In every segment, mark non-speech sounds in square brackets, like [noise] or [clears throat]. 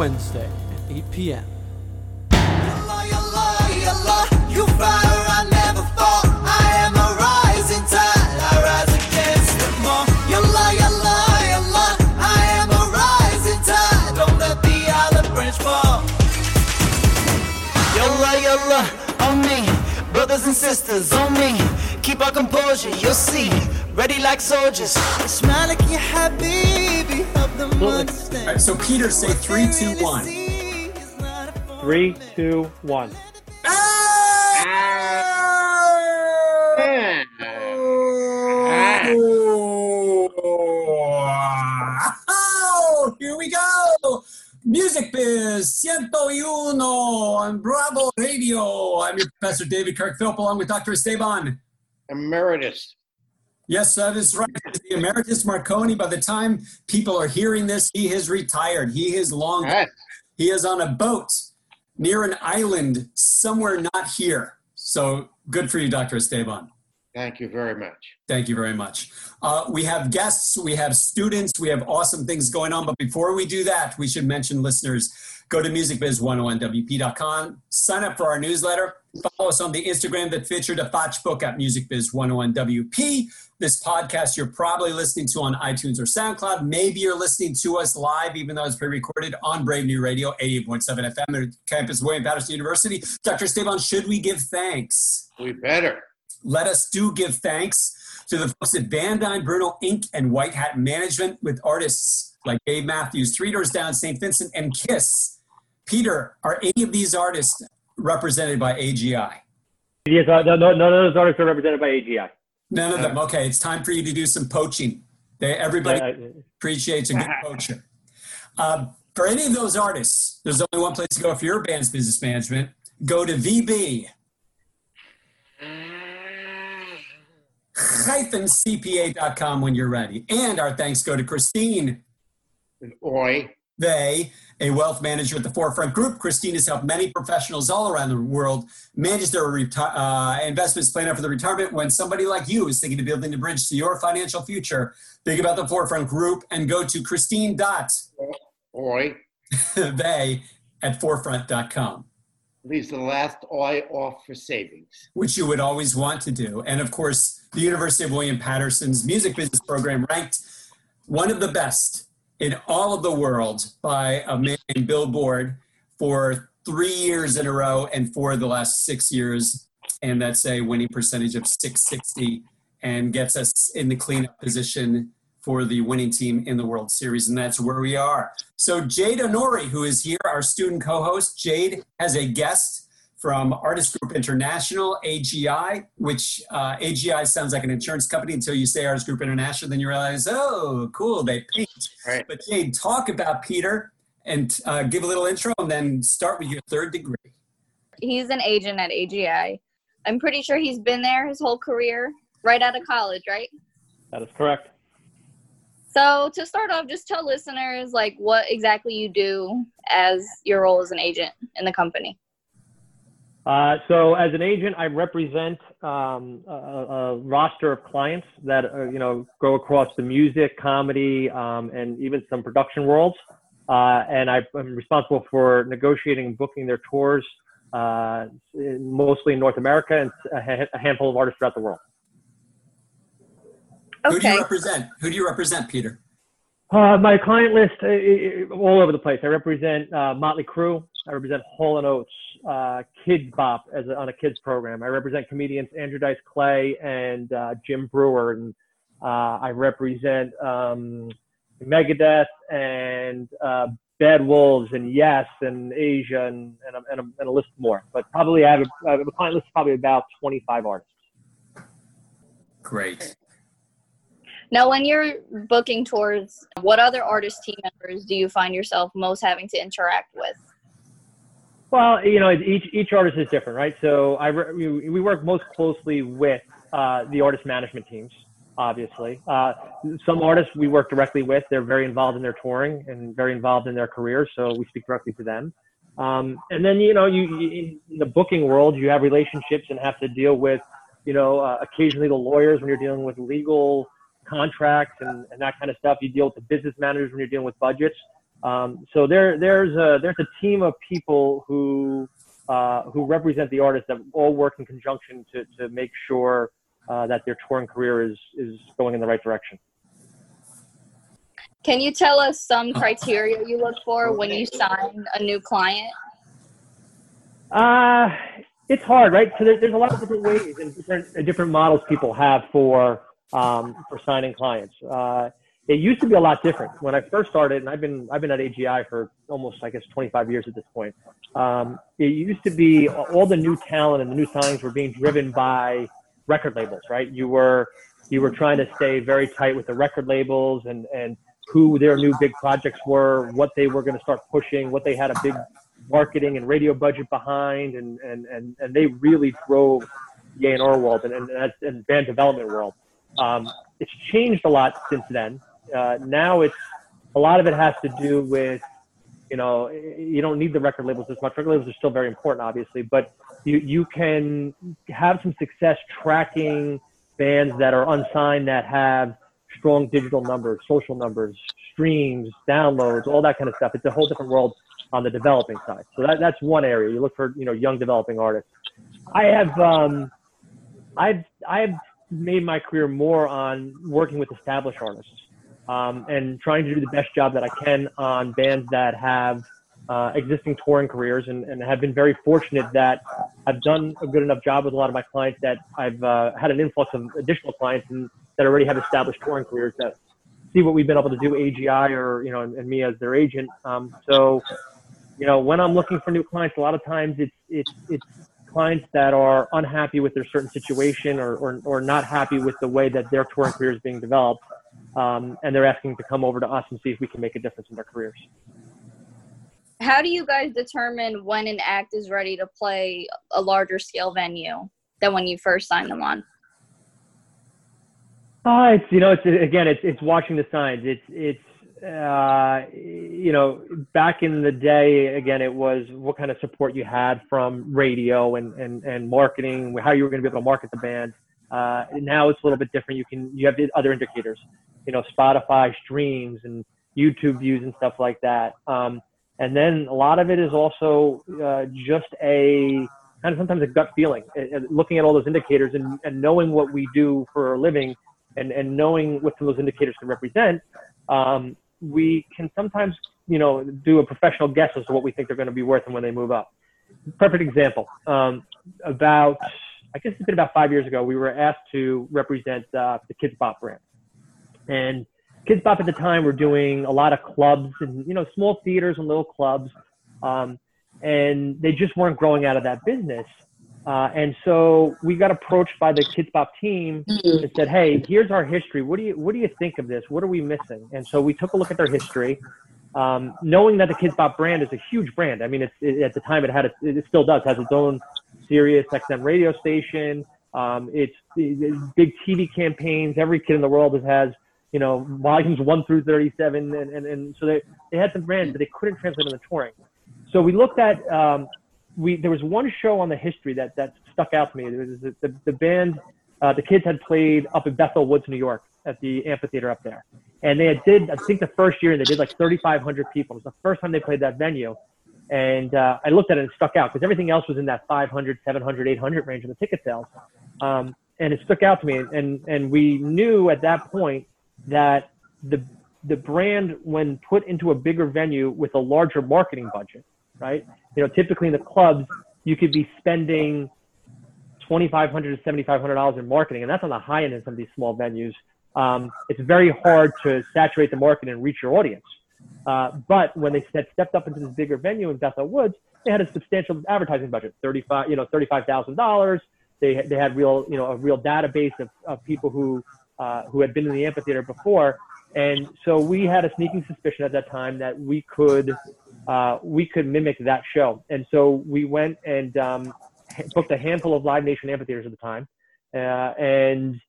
Wednesday at 8 p.m. You fire, I never fall. I am a rising tide. I rise against the more. Yalla, yalla, yalla. I am a rising tide. Don't let the olive branch fall. Yalla, yalla, on me. Brothers and sisters, on me. Keep our composure, you'll see. Ready like soldiers. Smile like you're happy. Help them understand. All right, so Peter, say three, two, one. Three, two, one. Oh, here we go. Music Biz 101 on Brave New Radio. I'm your professor, David Kirk Philp, along with Dr. Esteban. Emeritus. Yes, that is right. The Emeritus Marcone. By the time people are hearing this, he has retired. He is long. He is on a boat near an island somewhere not here. So good for you, Dr. Esteban. Thank you very much. Thank you very much. Uh, we have guests, we have students, we have awesome things going on. But before we do that, we should mention listeners go to musicbiz101wp.com, sign up for our newsletter, follow us on the Instagram that featured a Fotch book at musicbiz101wp. This podcast you're probably listening to on iTunes or SoundCloud. Maybe you're listening to us live, even though it's pre recorded on Brave New Radio, 88.7 FM at campus William Paterson University. Dr. Esteban, should we give thanks? We better. let us do give thanks to the folks at Van Dyne Bruno Inc. and White Hat Management with artists like Dave Matthews, Three Doors Down, St. Vincent, and Kiss. Peter, are any of these artists represented by AGI? Yes, uh, no, no, none of those artists are represented by AGI. None of them. Okay, it's time for you to do some poaching. They, everybody Uh, appreciates a good [laughs] poacher. Um, for any of those artists, there's only one place to go if you're band's business management. Go to VB cpa.com when you're ready. And our thanks go to Christine Oi. They, a wealth manager at the Forefront Group. Christine has helped many professionals all around the world manage their reti- uh, investments, plan out for the retirement. When somebody like you is thinking of building a bridge to your financial future, think about the Forefront Group and go to Christine dot Oi. [laughs] they at forefront.com. Leaves the last oi off for savings. which you would always want to do. And of course, the University of William Paterson's music business program ranked one of the best in all of the world by a man named Billboard for three years in a row and for the last six years. And that's a winning percentage of 660 and gets us in the cleanup position for the winning team in the World Series. And that's where we are. So Jade Honori, who is here, our student co-host, Jade has a guest from Artist Group International, AGI, which uh, AGI sounds like an insurance company until you say Artist Group International, then you realize, oh, cool, they paint. Right. But Jade, talk about Peter and uh, give a little intro and then start with your third degree. He's an agent at AGI. I'm pretty sure he's been there his whole career, right out of college, right? That is correct. So to start off, just tell listeners like what exactly you do as your role as an agent in the company. Uh, so as an agent, I represent um, a, a roster of clients that uh, you know go across the music, comedy, um, and even some production worlds. Uh, and I, I'm responsible for negotiating and booking their tours, uh, in- mostly in North America and a, ha- a handful of artists throughout the world. Okay. Who do you represent? Who do you represent, Peter? Uh, my client list all over the place. I represent uh, Motley Crue. I represent Hall and Oates, uh, Kidz Bop as a, on a kids program. I represent comedians Andrew Dice Clay and uh, Jim Breuer, and uh, I represent um, Megadeth and uh, Bad Wolves and Yes and Asia and and a, and a, and a list more. But probably I have a, I have a client list of probably about 25 artists. Great. Now, when you're booking tours, what other artist team members do you find yourself most having to interact with? Well, you know, each each artist is different, right? So I re- we work most closely with uh, the artist management teams, obviously. Uh, some artists we work directly with; they're very involved in their touring and very involved in their careers, so we speak directly to them. Um, and then, you know, you, you in the booking world, you have relationships and have to deal with, you know, uh, occasionally the lawyers when you're dealing with legal contracts and, and that kind of stuff. You deal with the business managers when you're dealing with budgets. Um, so there, there's a there's a team of people who uh, who represent the artists that all work in conjunction to to make sure uh, that their touring career is is going in the right direction. Can you tell us some criteria you look for when you sign a new client? Uh, it's hard, right? So there, there's a lot of different ways and different different models people have for um, for signing clients. Uh, it used to be a lot different when I first started, and I've been I've been at AGI for almost I guess 25 years at this point. Um, it used to be all the new talent and the new signings were being driven by record labels, right? You were you were trying to stay very tight with the record labels and and who their new big projects were, what they were going to start pushing, what they had a big marketing and radio budget behind, and and and, and they really drove the A&R world and and, and band development world. Um, it's changed a lot since then. Uh, now it's a lot of it has to do with you know you don't need the record labels as much. Record labels are still very important, obviously, but you you can have some success tracking bands that are unsigned that have strong digital numbers, social numbers, streams, downloads, all that kind of stuff. It's a whole different world on the developing side. So that, that's one area. You look for you know young developing artists. I have um, I've I've made my career more on working with established artists um, and trying to do the best job that I can on bands that have uh, existing touring careers and, and have been very fortunate that I've done a good enough job with a lot of my clients that I've uh, had an influx of additional clients and that already have established touring careers that see what we've been able to do AGI or you know and, and me as their agent. Um, so you know when I'm looking for new clients, a lot of times it's it's it's clients that are unhappy with their certain situation or, or, or not happy with the way that their touring career is being developed. Um, and they're asking to come over to us and see if we can make a difference in their careers. How do you guys determine when an act is ready to play a larger scale venue than when you first signed them on? Uh, it's you know it's again it's it's watching the signs. It's it's uh, you know back in the day again it was what kind of support you had from radio and and and marketing how you were going to be able to market the band. Uh, now it's a little bit different. You can you have other indicators, you know Spotify streams and YouTube views and stuff like that. Um, and then a lot of it is also uh, just a kind of sometimes a gut feeling, looking at all those indicators and, and knowing what we do for a living and, and knowing what some of those indicators can represent, um, we can sometimes, you know, do a professional guess as to what we think they're going to be worth and when they move up. Perfect example. Um, about, I guess it's been about five years ago, we were asked to represent uh, the Kidz Bop brand. And Kidz Bop at the time were doing a lot of clubs and, you know, small theaters and little clubs. Um, and they just weren't growing out of that business. Uh, and so we got approached by the Kidz Bop team and said, "Hey, here's our history. What do you what do you think of this? What are we missing?" And so we took a look at their history, um, knowing that the Kidz Bop brand is a huge brand. I mean, it's, it, at the time it had a, it still does has its own Sirius XM radio station. Um, it's, it's big TV campaigns. Every kid in the world has you know volumes one through thirty-seven, and, and, and so they they had some brands, but they couldn't translate them to touring. So we looked at um, we there was one show on the history that that stuck out to me. There was the, the, the band, uh, the kids had played up in Bethel Woods, New York, at the amphitheater up there, and they had did I think the first year they did like 3,500 people. It was the first time they played that venue, and uh, I looked at it and it stuck out because everything else was in that 500, 700, 800 range of the ticket sales, um, and it stuck out to me. And and we knew at that point that the the brand when put into a bigger venue with a larger marketing budget right? You know, typically in the clubs, you could be spending 2,500 to $7,500 in marketing, and that's on the high end in some of these small venues. Um, it's very hard to saturate the market and reach your audience. Uh, but when they had stepped up into this bigger venue in Bethel Woods, they had a substantial advertising budget, thirty-five, you know, thirty-five thousand dollars. They they had real, you know, a real database of, of people who uh, who had been in the amphitheater before, and so we had a sneaking suspicion at that time that we could uh, we could mimic that show, and so we went and um, booked a handful of Live Nation amphitheaters at the time, uh, and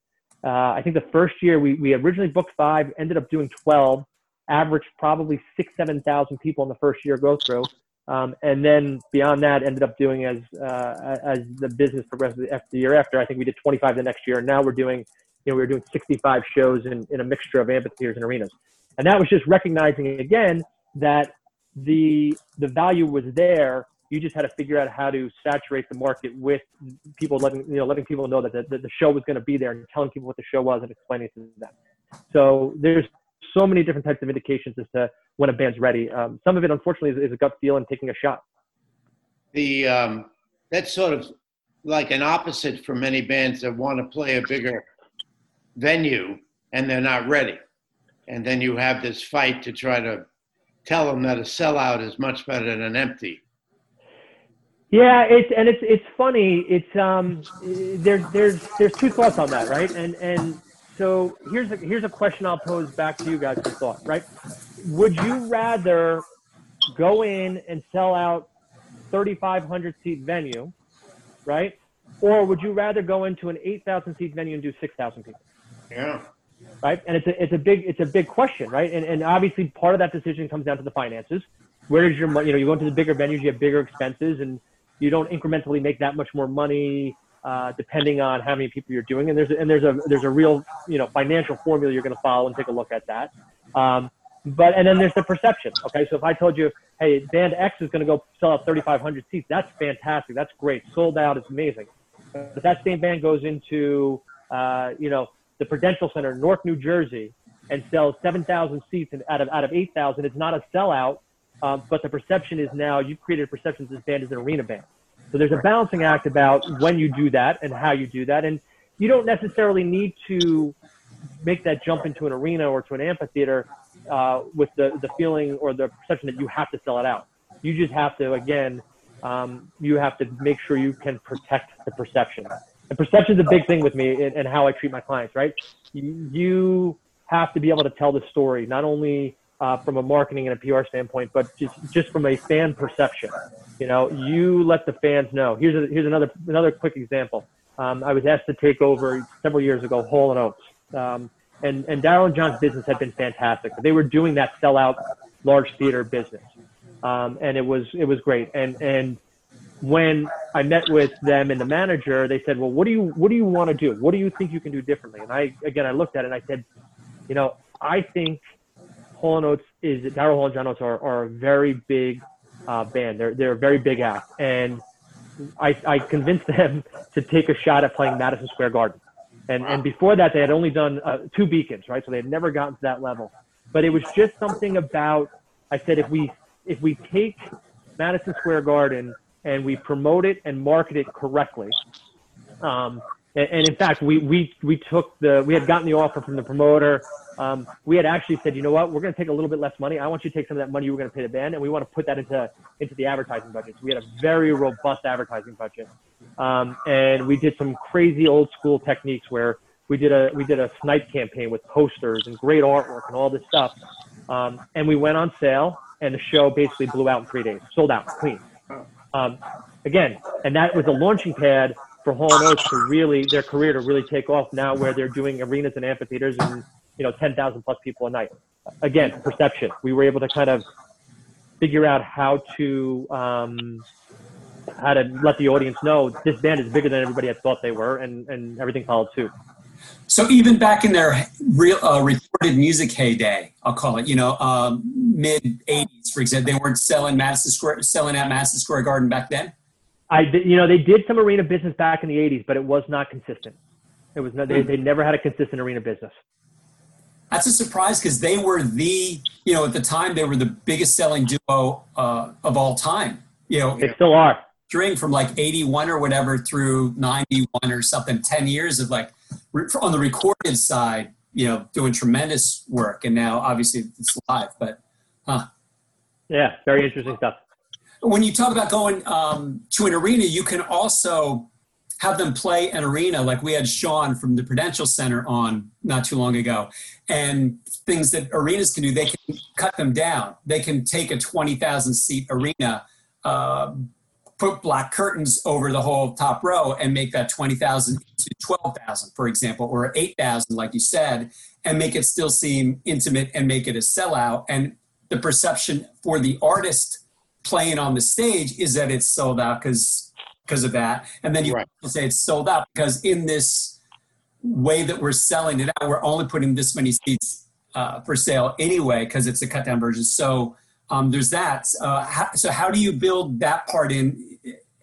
uh, I think the first year we we originally booked five, ended up doing twelve, averaged probably six seven thousand people in the first year go through. Um, and then beyond that, ended up doing as uh, as the business progressed the year after. I think we did 25 the next year, and now we're doing, you know, we were doing 65 shows in, in a mixture of amphitheaters and arenas. And that was just recognizing again that the the value was there. You just had to figure out how to saturate the market with people letting you know letting people know that the, that the show was going to be there and telling people what the show was and explaining to them. So there's so many different types of indications as to when a band's ready. Um, some of it, unfortunately, is, is, a gut feel and taking a shot. The um, that's sort of like an opposite for many bands that want to play a bigger venue and they're not ready, and then you have this fight to try to tell them that a sellout is much better than an empty. Yeah, it's and it's it's funny. It's um, there's there's there's two thoughts on that, right? And and so here's a, here's a question I'll pose back to you guys for thought, right? Would you rather go in and sell out 3,500 seat venue, right? Or would you rather go into an 8,000 seat venue and do 6,000 people? Yeah. Right. And it's a, it's a big, it's a big question, right? And, and obviously part of that decision comes down to the finances. Where does your money, you know, you go into the bigger venues, you have bigger expenses and you don't incrementally make that much more money uh, depending on how many people you're doing. And there's and there's a there's a real you know financial formula you're going to follow and take a look at that. Um, but and then there's the perception. Okay, so if I told you, hey, band X is going to go sell out 3,500 seats, that's fantastic. That's great. Sold out. It's amazing. But that same band goes into uh, you know the Prudential Center, North New Jersey, and sells 7,000 seats out of out of 8,000. It's not a sellout, um, but the perception is now you've created a perception that this band is an arena band. So there's a balancing act about when you do that and how you do that. And you don't necessarily need to make that jump into an arena or to an amphitheater uh, with the, the feeling or the perception that you have to sell it out. You just have to, again, um, you have to make sure you can protect the perception. And perception is a big thing with me and how I treat my clients, right? You have to be able to tell the story, not only uh, from a marketing and a PR standpoint, but just, just from a fan perception. You know, you let the fans know. Here's a, here's another another quick example. Um, I was asked to take over several years ago Hall and Oates, um, and and Daryl and John's business had been fantastic. They were doing that sellout large theater business, um, and it was it was great. And and when I met with them and the manager, they said, "Well, what do you what do you want to do? What do you think you can do differently?" And I again I looked at it and I said, "You know, I think Hall and Oates is Daryl Hall and John Oates are, are a very big uh, band. They're they're a very big act, and I I convinced them to take a shot at playing Madison Square Garden. And and before that, they had only done uh, two beacons, right? So they had never gotten to that level. But it was just something about I said if we if we take Madison Square Garden and we promote it and market it correctly. Um, and, and in fact, we, we, we took the, we had gotten the offer from the promoter um, we had actually said, you know what, we're going to take a little bit less money. I want you to take some of that money you were going to pay the band, and we want to put that into into the advertising budget. So we had a very robust advertising budget, um, and we did some crazy old school techniques where we did a we did a snipe campaign with posters and great artwork and all this stuff, um, and we went on sale, and the show basically blew out in three days, sold out clean. Um, again, and that was a launching pad for Hall and Oates to really their career to really take off now, where they're doing arenas and amphitheaters and you know 10,000 plus people a night. Again, perception. We were able to kind of figure out how to um, how to let the audience know this band is bigger than everybody had thought they were, and and everything followed suit. So even back in their real uh, recorded music heyday, I'll call it, you know, um, mid '80s, for example, they weren't selling Madison Square, selling at Madison Square Garden back then. I, you know, they did some arena business back in the '80s, but it was not consistent. It was not, they, they never had a consistent arena business that's a surprise because they were the you know at the time they were the biggest selling duo uh, of all time you know they still are during from like 81 or whatever through 91 or something 10 years of like on the recorded side you know doing tremendous work and now obviously it's live but huh. Yeah, very interesting stuff. when you talk about going um, to an arena, you can also have them play an arena. Like we had Sean from the Prudential Center on not too long ago, and things that arenas can do, they can cut them down. They can take a twenty thousand seat arena, uh, put black curtains over the whole top row, and make that twenty thousand to twelve thousand, for example, or eight thousand, like you said, and make it still seem intimate and make it a sellout. And the perception for the artist playing on the stage is that it's sold out because because of that and then you Right. say it's sold out because in this way that we're selling it out we're only putting this many seats uh, for sale anyway because it's a cut down version so um, there's that uh, how, so how do you build that part in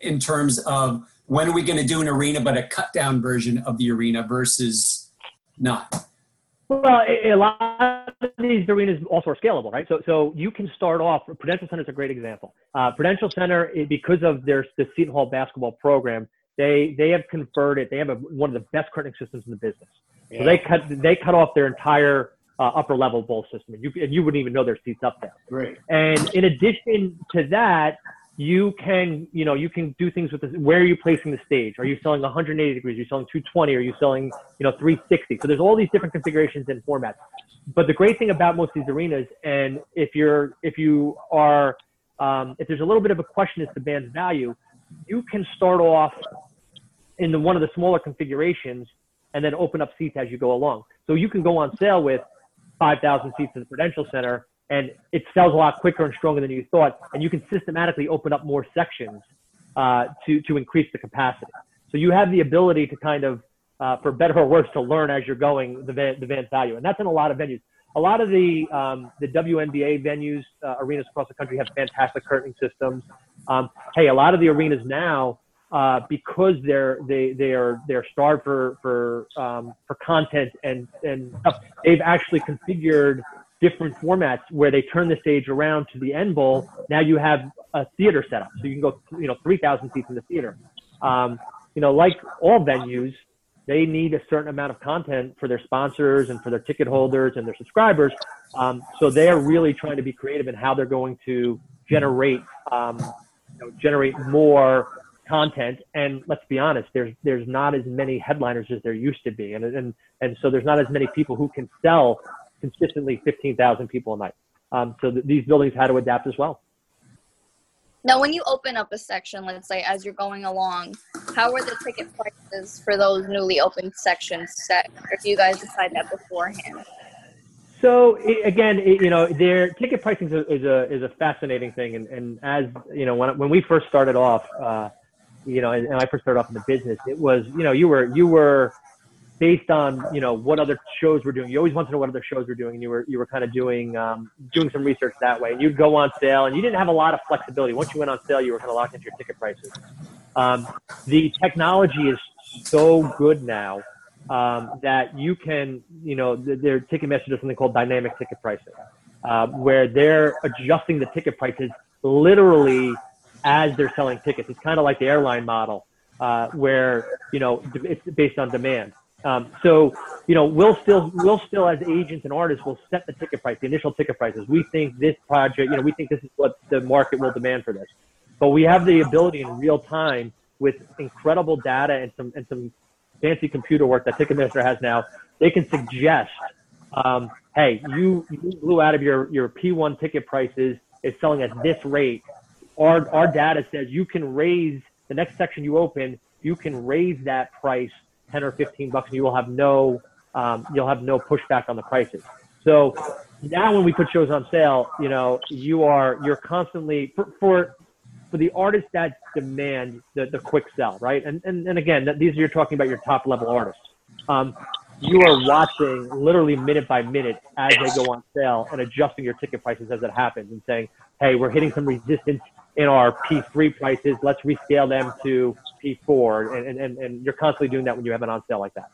in terms of when are we going to do an arena but a cut down version of the arena versus not Well, a, a lot of these arenas also are scalable, right? So, so you can start off. Prudential Center is a great example. Uh, Prudential Center, because of their the Seton Hall basketball program, they they have converted. They have a, one of the best curtain systems in the business. So they cut they cut off their entire uh, upper level bowl system, and you and you wouldn't even know there's seats up there. Great. And in addition to that, you can, you know, you can do things with this. Where are you placing the stage? Are you selling 180 degrees? Are you selling 220? Are you selling, you know, 360? So there's all these different configurations and formats. But the great thing about most of these arenas, and if you're, if you are, um, if there's a little bit of a question as to band's value, you can start off in the, one of the smaller configurations and then open up seats as you go along. So you can go on sale with 5,000 seats at the Prudential Center, and it sells a lot quicker and stronger than you thought. And you can systematically open up more sections uh, to to increase the capacity. So you have the ability to kind of, uh, for better or worse, to learn as you're going the van, the van's value, and that's in a lot of venues. A lot of the um, the WNBA venues, uh, arenas across the country have fantastic curtaining systems. Um, hey, a lot of the arenas now, uh, because they're they they are they're starved for for um, for content and and stuff, they've actually configured different formats where they turn the stage around to the end bowl. Now you have a theater setup, so you can go you know three thousand seats in the theater. Um, you know, like all venues, they need a certain amount of content for their sponsors and for their ticket holders and their subscribers. Um, so they are really trying to be creative in how they're going to generate um, you know, generate more content. And let's be honest, there's there's not as many headliners as there used to be, and and and so there's not as many people who can sell consistently 15,000 people a night. Um, so th- these buildings had to adapt as well. Now, when you open up a section, let's say as you're going along, how are the ticket prices for those newly opened sections set? Or do you guys decide that beforehand? So i again, i you know, their ticket pricing is a, is a is a fascinating thing, and, and as you know, when when we first started off, uh, you know, and, and I first started off in the business, it was you know, you were you were based on you know what other shows were doing. You always wanted to know what other shows were doing, and you were you were kind of doing um, doing some research that way. And you'd go on sale, and you didn't have a lot of flexibility. Once you went on sale, you were kind of locked into your ticket prices. Um, the technology is so good now um, that you can, you know, th- their Ticketmaster does something called dynamic ticket pricing, uh, where they're adjusting the ticket prices literally as they're selling tickets. It's kind of like the airline model, uh, where you know it's based on demand. Um, so, you know, we'll still, we'll still as agents and artists we'll set the ticket price, the initial ticket prices. We think this project, you know, we think this is what the market will demand for this. But we have the ability in real time with incredible data and some and some fancy computer work that Ticketmaster has now. They can suggest, um, hey, you, you blew out of your your P1 ticket prices. It's selling at this rate. Our our data says you can raise the next section you open. You can raise that price 10 or 15 bucks, and you will have no um, you'll have no pushback on the prices. So now when we put shows on sale, you know, you are you're constantly for for, for the artists that demand the, the quick sell, right? And and, and again, that, these are you're talking about your top level artists. Um, you are watching literally minute by minute as they go on sale and adjusting your ticket prices as it happens and saying, hey, we're hitting some resistance in our P3 prices. Let's rescale them to P4. And, and, and you're constantly doing that when you have it on sale like that.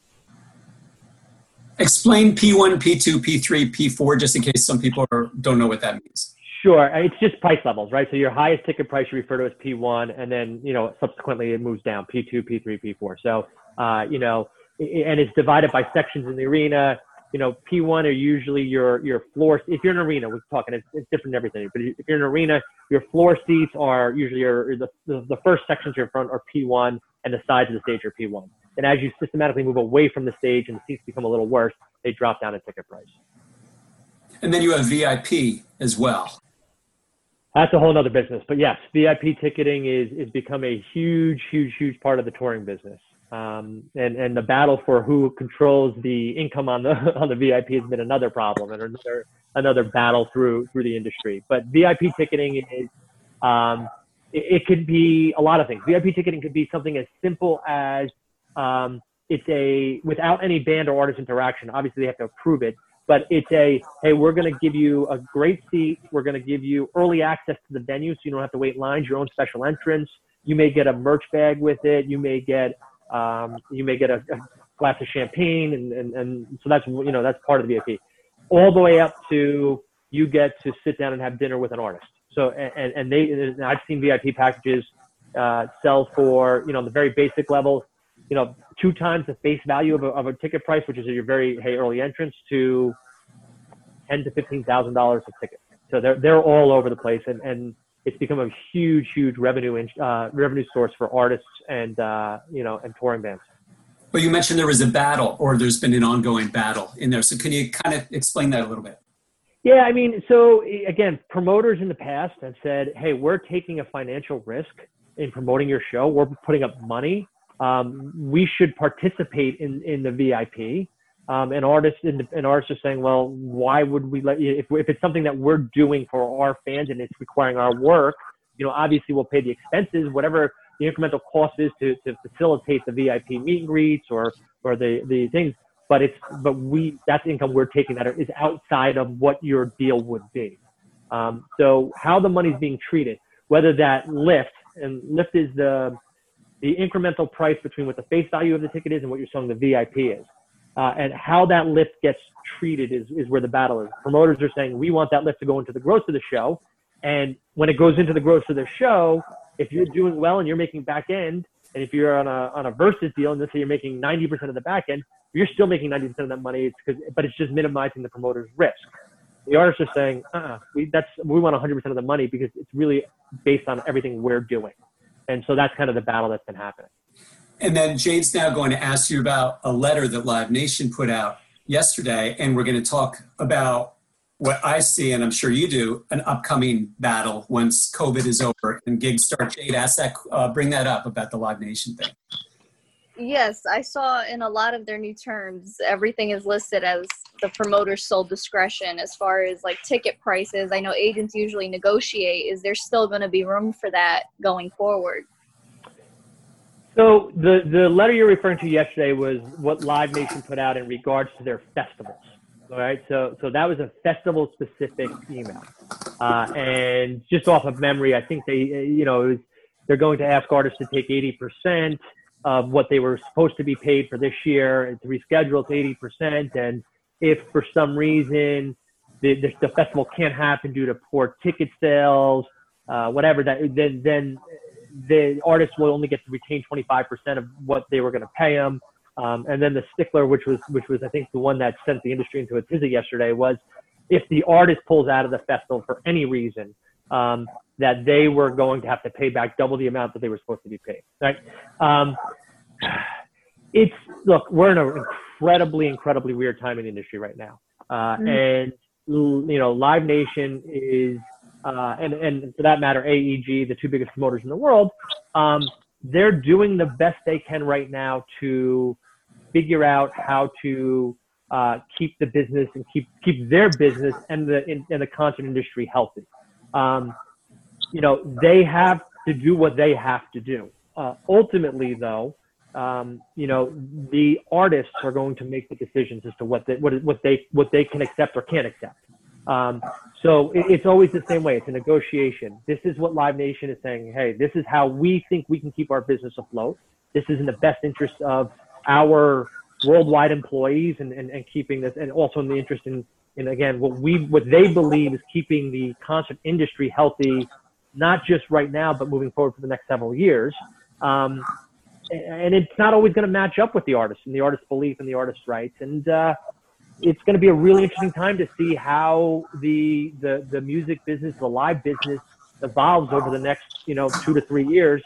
Explain P1, P2, P3, P4, just in case some people are, don't know what that means. Sure. It's just price levels, right? So your highest ticket price you refer to as P1, and then, you know, subsequently it moves down P2, P3, P4. So, uh, you know, and it's divided by sections in the arena. You know, P1 are usually your your floor. If you're in an arena, we're talking, it's, it's different than everything. But if you're in an arena, your floor seats are usually your the, the, the first sections your front are P1, and the sides of the stage are P1. And as you systematically move away from the stage and the seats become a little worse, they drop down in ticket price. And then you have VIP as well. That's a whole other business. But yes, VIP ticketing is is become a huge, huge, huge part of the touring business. Um, and and the battle for who controls the income on the [laughs] on the VIP has been another problem and another another battle through through the industry. But VIP ticketing is um, it, it could be a lot of things. VIP ticketing could be something as simple as um, it's a without any band or artist interaction. Obviously, they have to approve it, but it's a hey, we're going to give you a great seat. We're going to give you early access to the venue, so you don't have to wait lines. Your own special entrance. You may get a merch bag with it. You may get um, you may get a, a glass of champagne, and, and and so that's you know that's part of the VIP. All the way up to you get to sit down and have dinner with an artist. So and and they and I've seen VIP packages uh, sell for you know the very basic level you know, two times the face value of a, of a ticket price, which is your very hey early entrance, to ten to fifteen thousand dollars a ticket. So they're they're all over the place, and and it's become a huge huge revenue in, uh, revenue source for artists and uh, you know and touring bands. Well, you mentioned there was a battle, or there's been an ongoing battle in there. So can you kind of explain that a little bit? Yeah, I mean, so again, promoters in the past have said, "Hey, we're taking a financial risk in promoting your show. We're putting up money um, we should participate in, in the VIP. Um, and artists and, and artists are saying, well, why would we let you, if, if it's something that we're doing for our fans and it's requiring our work, you know, obviously we'll pay the expenses, whatever the incremental cost is to, to facilitate the VIP meet and greets or, or the, the things. But it's, but we, that's income we're taking that is outside of what your deal would be. Um, so how the money's being treated, whether that lift and lift is the, the incremental price between what the face value of the ticket is and what you're selling the VIP is. Uh, and how that lift gets treated is, is where the battle is. Promoters are saying, we want that lift to go into the gross of the show. And when it goes into the gross of the show, if you're doing well and you're making back end, and if you're on a, on a versus deal, and let's say you're making 90% of the back end, you're still making 90% of that money, it's cause, but it's just minimizing the promoter's risk. The artists are saying, uh, we, that's, we want 100% of the money because it's really based on everything we're doing. And so that's kind of the battle that's been happening. And then Jade's now going to ask you about a letter that Live Nation put out yesterday, and we're going to talk about what I see, and I'm sure you do, an upcoming battle once COVID is over and gigs start. Jade, ask that, uh, bring that up about the Live Nation thing. Yes, I saw in a lot of their new terms, everything is listed as the promoter's sole discretion as far as like ticket prices. I know agents usually negotiate. Is there still going to be room for that going forward? So the the letter you're referring to yesterday was what Live Nation put out in regards to their festivals. All right, so so that was a festival specific email, uh, and just off of memory, I think they you know they're going to ask artists to take 80 percent of what they were supposed to be paid for this year and to reschedule to 80 percent, and if for some reason the, the, the festival can't happen due to poor ticket sales, uh, whatever that then then the artists will only get to retain 25% of what they were going to pay them. Um, and then the stickler, which was which was I think the one that sent the industry into a tizzy yesterday, was if the artist pulls out of the festival for any reason, um, that they were going to have to pay back double the amount that they were supposed to be paid. Right? Um, it's look, we're in an incredibly, incredibly weird time in the industry right now, uh, mm-hmm. and you know, Live Nation is uh, and, and for that matter, AEG, the two biggest promoters in the world, um, they're doing the best they can right now to figure out how to uh, keep the business and keep keep their business and the in, and the concert industry healthy. Um, you know, they have to do what they have to do. Uh, ultimately, though, um, you know, the artists are going to make the decisions as to what they, what, what they what they can accept or can't accept. Um, so it, it's always the same way. It's a negotiation. This is what Live Nation is saying. Hey, this is how we think we can keep our business afloat. This is in the best interest of our worldwide employees and, and, and keeping this, and also in the interest in, in again what we what they believe is keeping the concert industry healthy, not just right now, but moving forward for the next several years. Um, and it's not always going to match up with the artist and the artist's belief and the artist's rights. And uh, it's going to be a really interesting time to see how the the the music business, the live business, evolves over the next you know two to three years,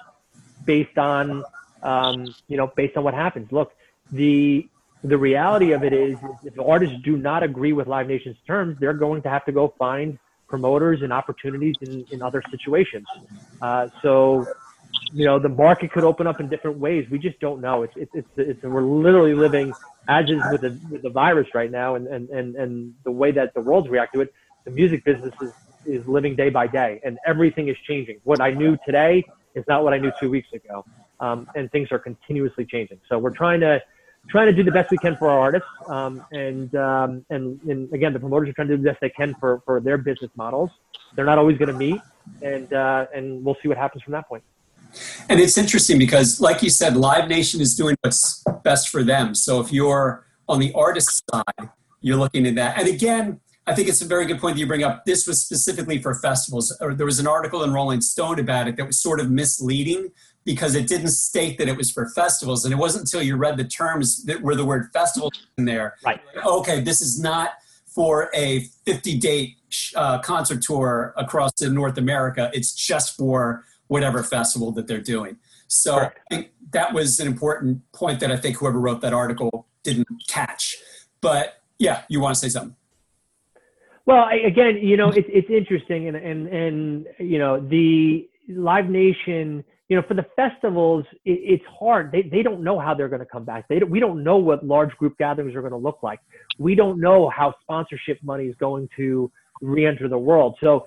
based on um, you know based on what happens. Look, the the reality of it is, if artists do not agree with Live Nation's terms, they're going to have to go find promoters and opportunities in, in other situations. Uh, so, you know, the market could open up in different ways. We just don't know. It's, it's, it's, it's we're literally living as with the, with the virus right now and, and, and, and the way that the world's react to it. The music business is, is living day by day and everything is changing. What I knew today is not what I knew two weeks ago. Um, and things are continuously changing. So we're trying to, trying to do the best we can for our artists. Um, and, um, and, and again, the promoters are trying to do the best they can for, for their business models. They're not always going to meet, and, uh, and we'll see what happens from that point. And it's interesting because, like you said, Live Nation is doing what's best for them. So if you're on the artist side, you're looking at that. And again, I think it's a very good point that you bring up. This was specifically for festivals. There was an article in Rolling Stone about it that was sort of misleading because it didn't state that it was for festivals. And it wasn't until you read the terms that where the word festival in there. Right. Okay, this is not for a 50 date uh, concert tour across North America. It's just for whatever festival that they're doing. So Correct. I think that was an important point that I think whoever wrote that article didn't catch. But yeah, you want to say something? Well, I, again, you know, it's it's interesting, and and and you know, the Live Nation, you know, for the festivals, it, it's hard. They they don't know how they're going to come back. They don't, we don't know what large group gatherings are going to look like. We don't know how sponsorship money is going to re-enter the world. So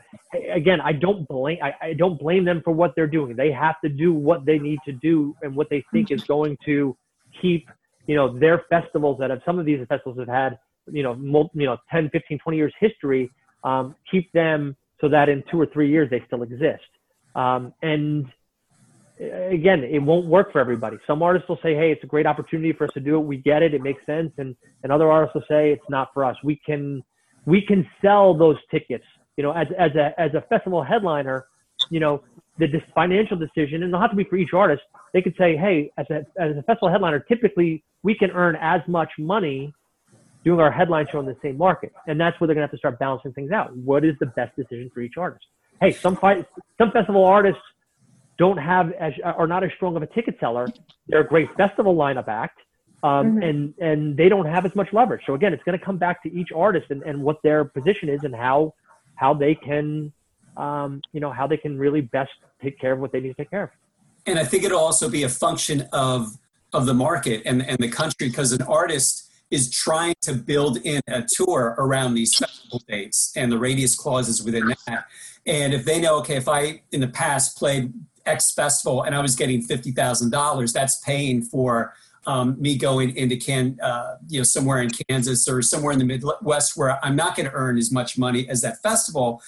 again, I don't blame I, I don't blame them for what they're doing. They have to do what they need to do and what they think is going to keep you know their festivals that have some of these festivals have had you know you know 10 15 20 years history um, keep them so that in two or three years they still exist. Um, and uh, again it won't work for everybody. Some artists will say hey it's a great opportunity for us to do it. We get it. It makes sense. And and other artists will say it's not for us. We can we can sell those tickets you know as, as a as a festival headliner you know the financial decision and it'll have to be for each artist. They could say hey as a as a festival headliner typically we can earn as much money doing our headline show in the same market. And that's where they're to have to start balancing things out. What is the best decision for each artist? Hey some fight, some festival artists don't have as are not as strong of a ticket seller. They're a great festival lineup act um, Mhm. and and they don't have as much leverage so again it's going to come back to each artist and, and what their position is and how how they can um, you know how they can really best take care of what they need to take care of and I think it'll also be a function of of the market and, and the country because an artist is trying to build in a tour around these festival dates and the radius clauses within that. And if they know, okay, if I in the past played X festival and I was getting fifty thousand dollars, that's paying for um, me going into can uh, you know somewhere in Kansas or somewhere in the Midwest where I'm not going to earn as much money as that festival.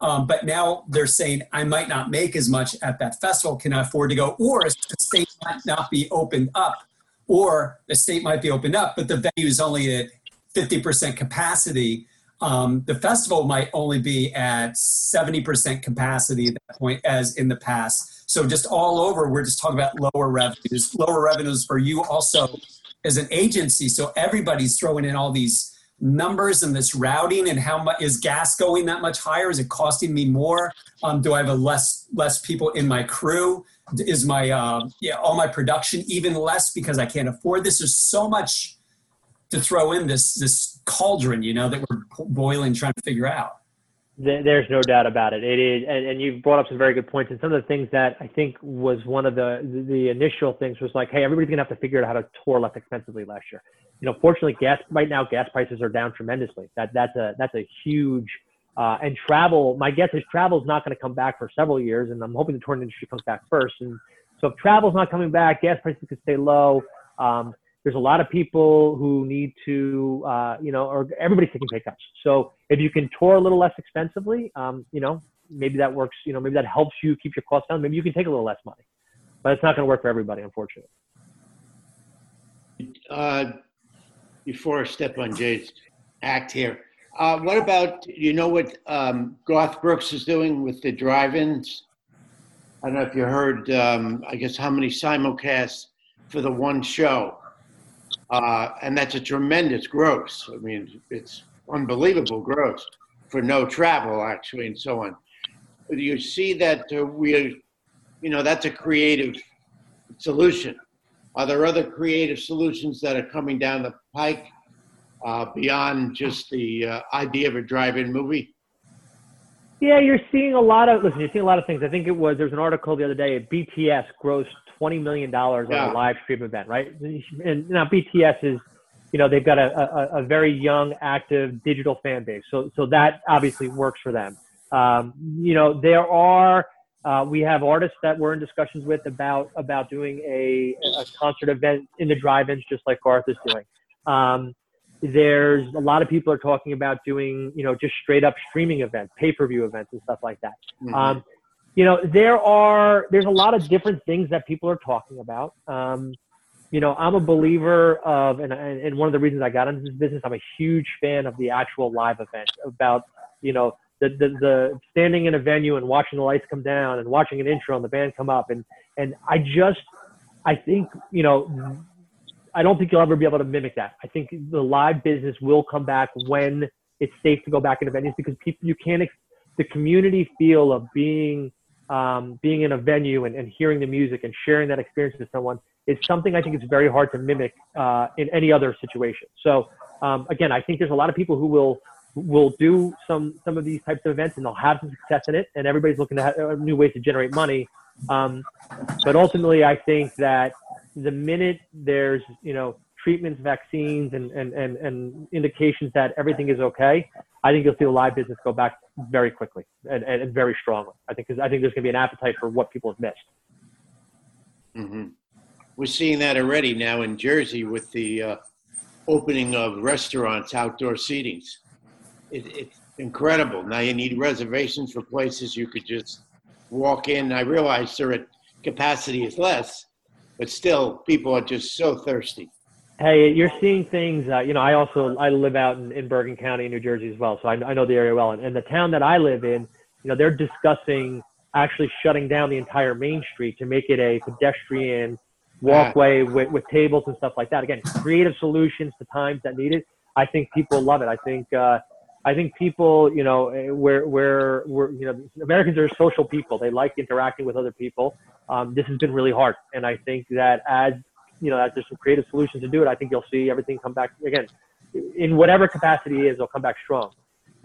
Um, but now they're saying I might not make as much at that festival. Can I afford to go? Or the state might not be opened up, or the state might be opened up, but the venue is only at 50% capacity. Um, the festival might only be at 70% capacity at that point, as in the past. So just all over, we're just talking about lower revenues, lower revenues for you also as an agency. So everybody's throwing in all these numbers and this routing and how much is gas going that much higher? Is it costing me more? Um, do I have a less less people in my crew? Is my uh, yeah all my production even less because I can't afford this? There's so much to throw in this this cauldron, you know, that we're boiling trying to figure out. There- There's no doubt about it. It is, and, and you've brought up some very good points. And some of the things that I think was one of the the initial things was like, hey, everybody's gonna have to figure out how to tour less expensively last year. You know, fortunately, gas right now gas prices are down tremendously. That that's a that's a huge. Uh, and travel, my guess is travel is not going to come back for several years, and I'm hoping the touring industry comes back first. And so, if travel's not coming back, gas prices could stay low. Um, there's a lot of people who need to, uh, you know, or everybody's taking pay cuts. So if you can tour a little less expensively, um, you know, maybe that works. You know, maybe that helps you keep your costs down. Maybe you can take a little less money, but it's not going to work for everybody, unfortunately. uh, before I step on Jay's act here, uh, what about, you know what um, Garth Brooks is doing with the drive-ins? I don't know if you heard, um, I guess, how many simulcasts for the one show. Uh, and that's a tremendous gross. I mean, it's unbelievable gross for no travel, actually, and so on. Do you see that uh, we, you know, that's a creative solution. Are there other creative solutions that are coming down the pike uh, beyond just the uh, idea of a drive-in movie? Yeah, you're seeing a lot of listen. You're seeing a lot of things. I think it was there's an article the other day. BTS grossed twenty million dollars on a live stream event, right? And now BTS is, you know, they've got a, a, a very young, active digital fan base, so so that obviously works for them. Um, you know, there are uh, we have artists that we're in discussions with about about doing a, a concert event in the drive-ins, just like Garth is doing. Um, there's a lot of people are talking about doing, you know, just straight up streaming events, pay-per-view events and stuff like that. Mhm. Um, you know, there are there's a lot of different things that people are talking about. Um, you know, I'm a believer of, and, and and one of the reasons I got into this business, I'm a huge fan of the actual live event. About you know the the, the standing in a venue and watching the lights come down and watching an intro and the band come up and and I just I think you know I don't think you'll ever be able to mimic that. I think the live business will come back when it's safe to go back into venues because people you can't ex- the community feel of being um, being in a venue and, and hearing the music and sharing that experience with someone is something I think it's very hard to mimic uh, in any other situation. So um, again, I think there's a lot of people who will will do some some of these types of events and they'll have some success in it, and everybody's looking have uh, new ways to generate money. Um, but ultimately, I think that the minute there's you know treatments, vaccines, and and and, and indications that everything is okay, I think you'll see the live business go back very quickly and, and, and very strongly. I think I think there's going to be an appetite for what people have missed. hmm We're seeing that already now in Jersey with the uh, opening of restaurants, outdoor seatings. It, it's incredible. Now you need reservations for places you could just walk in. I realize their capacity is less, but still, people are just so thirsty. Hey, you're seeing things. Uh, you know, I also I live out in, in Bergen County, New Jersey, as well, so I, I know the area well. And, and the town that I live in, you know, they're discussing actually shutting down the entire main street to make it a pedestrian walkway with, with tables and stuff like that. Again, creative solutions to times that need it. I think people love it. I think uh, I think people, you know, eh, we're we're we're you know, Americans are social people. They like interacting with other people. Um, this has been really hard, and I think that as you know, as there's some creative solutions to do it, I think you'll see everything come back again in whatever capacity it is. They'll come back strong.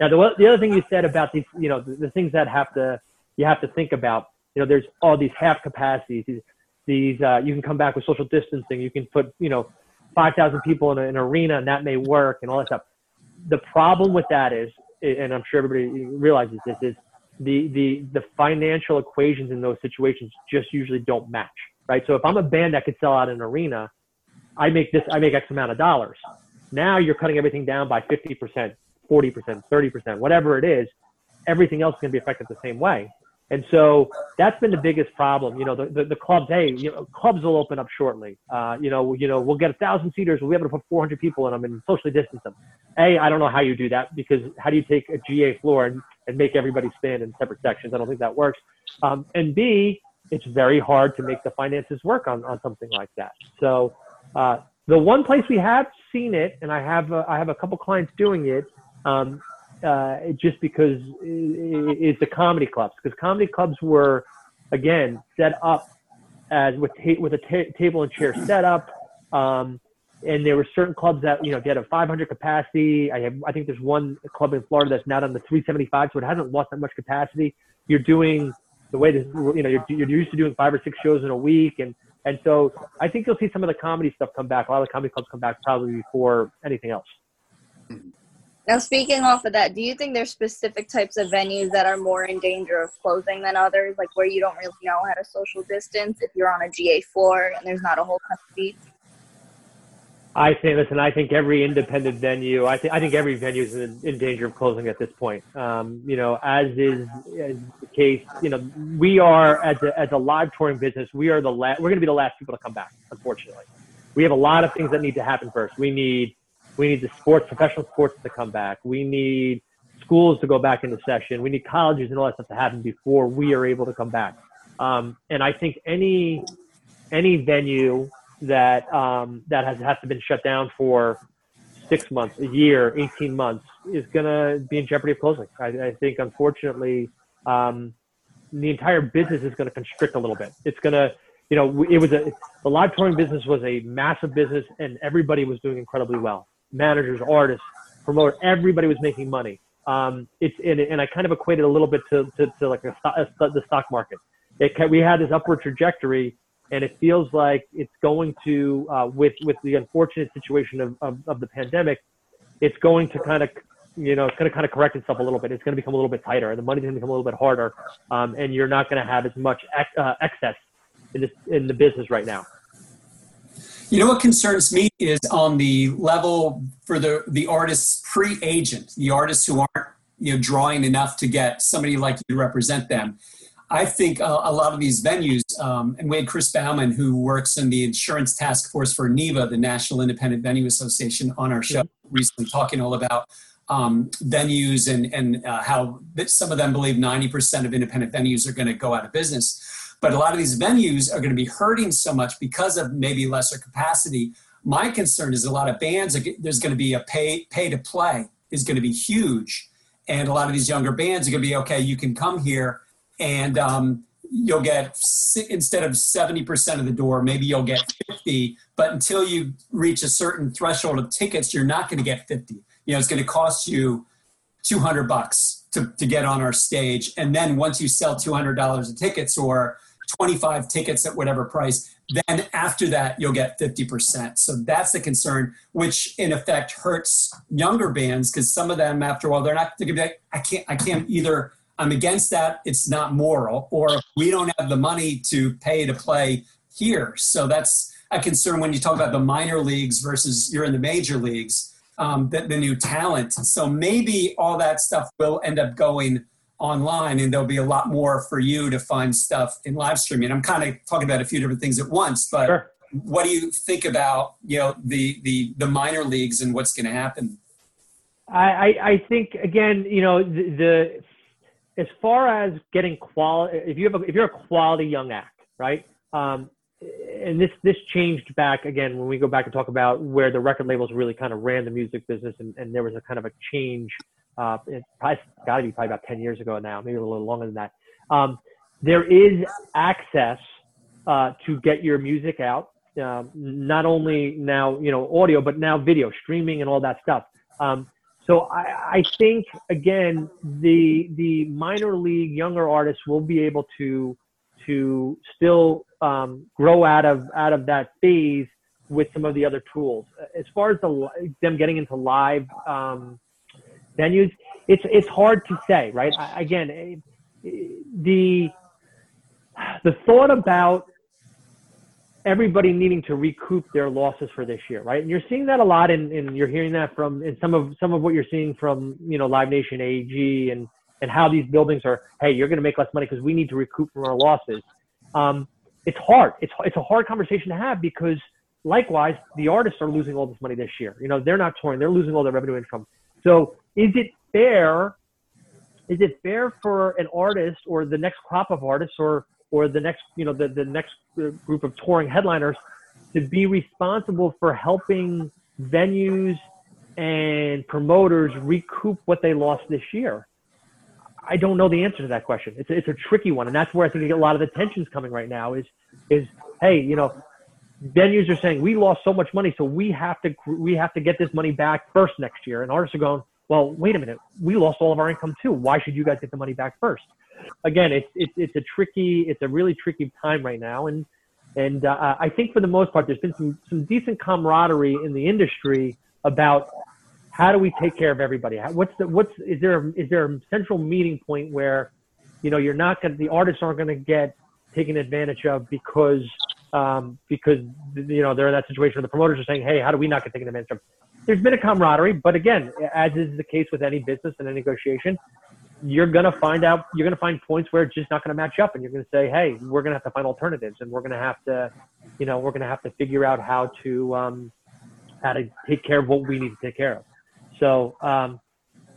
Now, the the other thing you said about these, you know, the, the things that have to you have to think about. You know, there's all these half capacities. These, these uh, you can come back with social distancing. You can put, you know, five thousand people in a, an arena, and that may work, and all that stuff. The problem with that is, and I'm sure everybody realizes this, is the the the financial equations in those situations just usually don't match, right? So if I'm a band that could sell out an arena, I make this, I make X amount of dollars. Now you're cutting everything down by 50%, 40%, 30%, whatever it is. Everything else is going to be affected the same way. And so that's been the biggest problem. You know, the, the, the clubs, hey, you know, clubs will open up shortly. Uh, you know, you know, we'll get a thousand seaters. We'll be able to put 400 people in them and socially distance them. A, I don't know how you do that because how do you take a GA floor and, and make everybody stand in separate sections? I don't think that works. Um, and B, it's very hard to make the finances work on, on something like that. So uh, the one place we have seen it, and I have uh, I have a couple clients doing it, um, uh, just because i- i- the comedy clubs because comedy clubs were again set up as with ta- with a ta- table and chair setup. Um, and there were certain clubs that you know they had a 500 capacity. I have I think there's one club in Florida that's now down to 375, so it hasn't lost that much capacity. You're doing the way this you know you're, you're used to doing five or six shows in a week, and and so I think you'll see some of the comedy stuff come back. A lot of the comedy clubs come back probably before anything else. Now, speaking off of that, do you think there's specific types of venues that are more in danger of closing than others, like where you don't really know how to social distance if you're on a GA floor and there's not a whole ton of seats? I think, listen, I think every independent venue, I think, I think every venue is in, in danger of closing at this point. Um, you know, as is, is the case, you know, we are as a, as a live touring business, we are the last, we're going to be the last people to come back, unfortunately. We have a lot of things that need to happen first. We need, we need the sports, professional sports to come back. We need schools to go back into session. We need colleges and all that stuff to happen before we are able to come back. Um, and I think any, any venue that um, that has has to been shut down for six months, a year, 18 months is going to be in jeopardy of closing. I, I think, unfortunately, um, the entire business is going to constrict a little bit. It's going to, you know, it was a the live touring business was a massive business, and everybody was doing incredibly well. Managers, artists, promoters, everybody was making money. Um, it's and, and I kind of equated a little bit to, to, to like a, a, the stock market. It we had this upward trajectory, and it feels like it's going to uh, with with the unfortunate situation of, of, of the pandemic, it's going to kind of you know, it's going to kind of correct itself a little bit. It's going to become a little bit tighter, and the money's going to become a little bit harder, um, and you're not going to have as much ex- uh, excess in this in the business right now. You know what concerns me is on the level for the the artists pre-agent, the artists who aren't you know drawing enough to get somebody like you to represent them. I think a, a lot of these venues, um, and we had Chris Bauman, who works in the insurance task force for NIVA, the National Independent Venue Association, on our show recently, talking all about um, venues and, and uh, how some of them believe 90% of independent venues are going to go out of business. But a lot of these venues are going to be hurting so much because of maybe lesser capacity. My concern is a lot of bands, there's going to be a pay, pay to play is going to be huge. And a lot of these younger bands are going to be, okay, you can come here and um, you'll get instead of 70% of the door maybe you'll get 50 but until you reach a certain threshold of tickets you're not going to get 50 you know it's going to cost you 200 bucks to, to get on our stage and then once you sell $200 of tickets or 25 tickets at whatever price then after that you'll get 50% so that's the concern which in effect hurts younger bands because some of them after a while they're not they're gonna be like, i can't i can't either I'm against that. It's not moral, or we don't have the money to pay to play here. So that's a concern when you talk about the minor leagues versus you're in the major leagues, um, the, the new talent. So maybe all that stuff will end up going online and there'll be a lot more for you to find stuff in live streaming. I'm kind of talking about a few different things at once, but Sure. what do you think about, you know, the, the, the minor leagues and what's going to happen? I, I, I think again, you know, the, the as far as getting quality, if you have a, if you're a quality young act, right? Um, and this this changed back again when we go back and talk about where the record labels really kind of ran the music business, and, and there was a kind of a change. Uh, it's probably got to be probably about ten years ago now, maybe a little longer than that. Um, there is access uh, to get your music out, um, not only now you know audio, but now video, streaming, and all that stuff. Um, so I, I think again the the minor league younger artists will be able to to still um, grow out of out of that phase with some of the other tools. As far as the them getting into live um, venues, it's it's hard to say, right? I, again, eh, the the thought about everybody needing to recoup their losses for this year, right? And you're seeing that a lot, and you're hearing that from in some of some of what you're seeing from you know Live Nation, AEG, and and how these buildings are. Hey, you're going to make less money because we need to recoup from our losses. Um, it's hard. It's it's a hard conversation to have because likewise, the artists are losing all this money this year. You know, they're not touring; they're losing all their revenue income. So, is it fair? Is it fair for an artist or the next crop of artists or or the next, you know, the, the next group of touring headliners to be responsible for helping venues and promoters recoup what they lost this year? I don't know the answer to that question. It's a, it's a tricky one, and that's where I think a lot of the tension's coming right now. Is is hey, you know, venues are saying we lost so much money, so we have to we have to get this money back first next year, and artists are going, well, wait a minute, we lost all of our income too. Why should you guys get the money back first? Again, it's it's it's a tricky, it's a really tricky time right now, and and uh, I think for the most part, there's been some some decent camaraderie in the industry about how do we take care of everybody. What's the what's is there is there a central meeting point where you know you're not going the artists aren't going to get taken advantage of because um, because you know they're in that situation where the promoters are saying, hey, how do we not get taken advantage of? There's been a camaraderie, but again, as is the case with any business and any negotiation, you're going to find out you're going to find points where it's just not going to match up and you're going to say hey we're going to have to find alternatives and we're going to have to you know we're going to have to figure out how to um, how to take care of what we need to take care of. So um,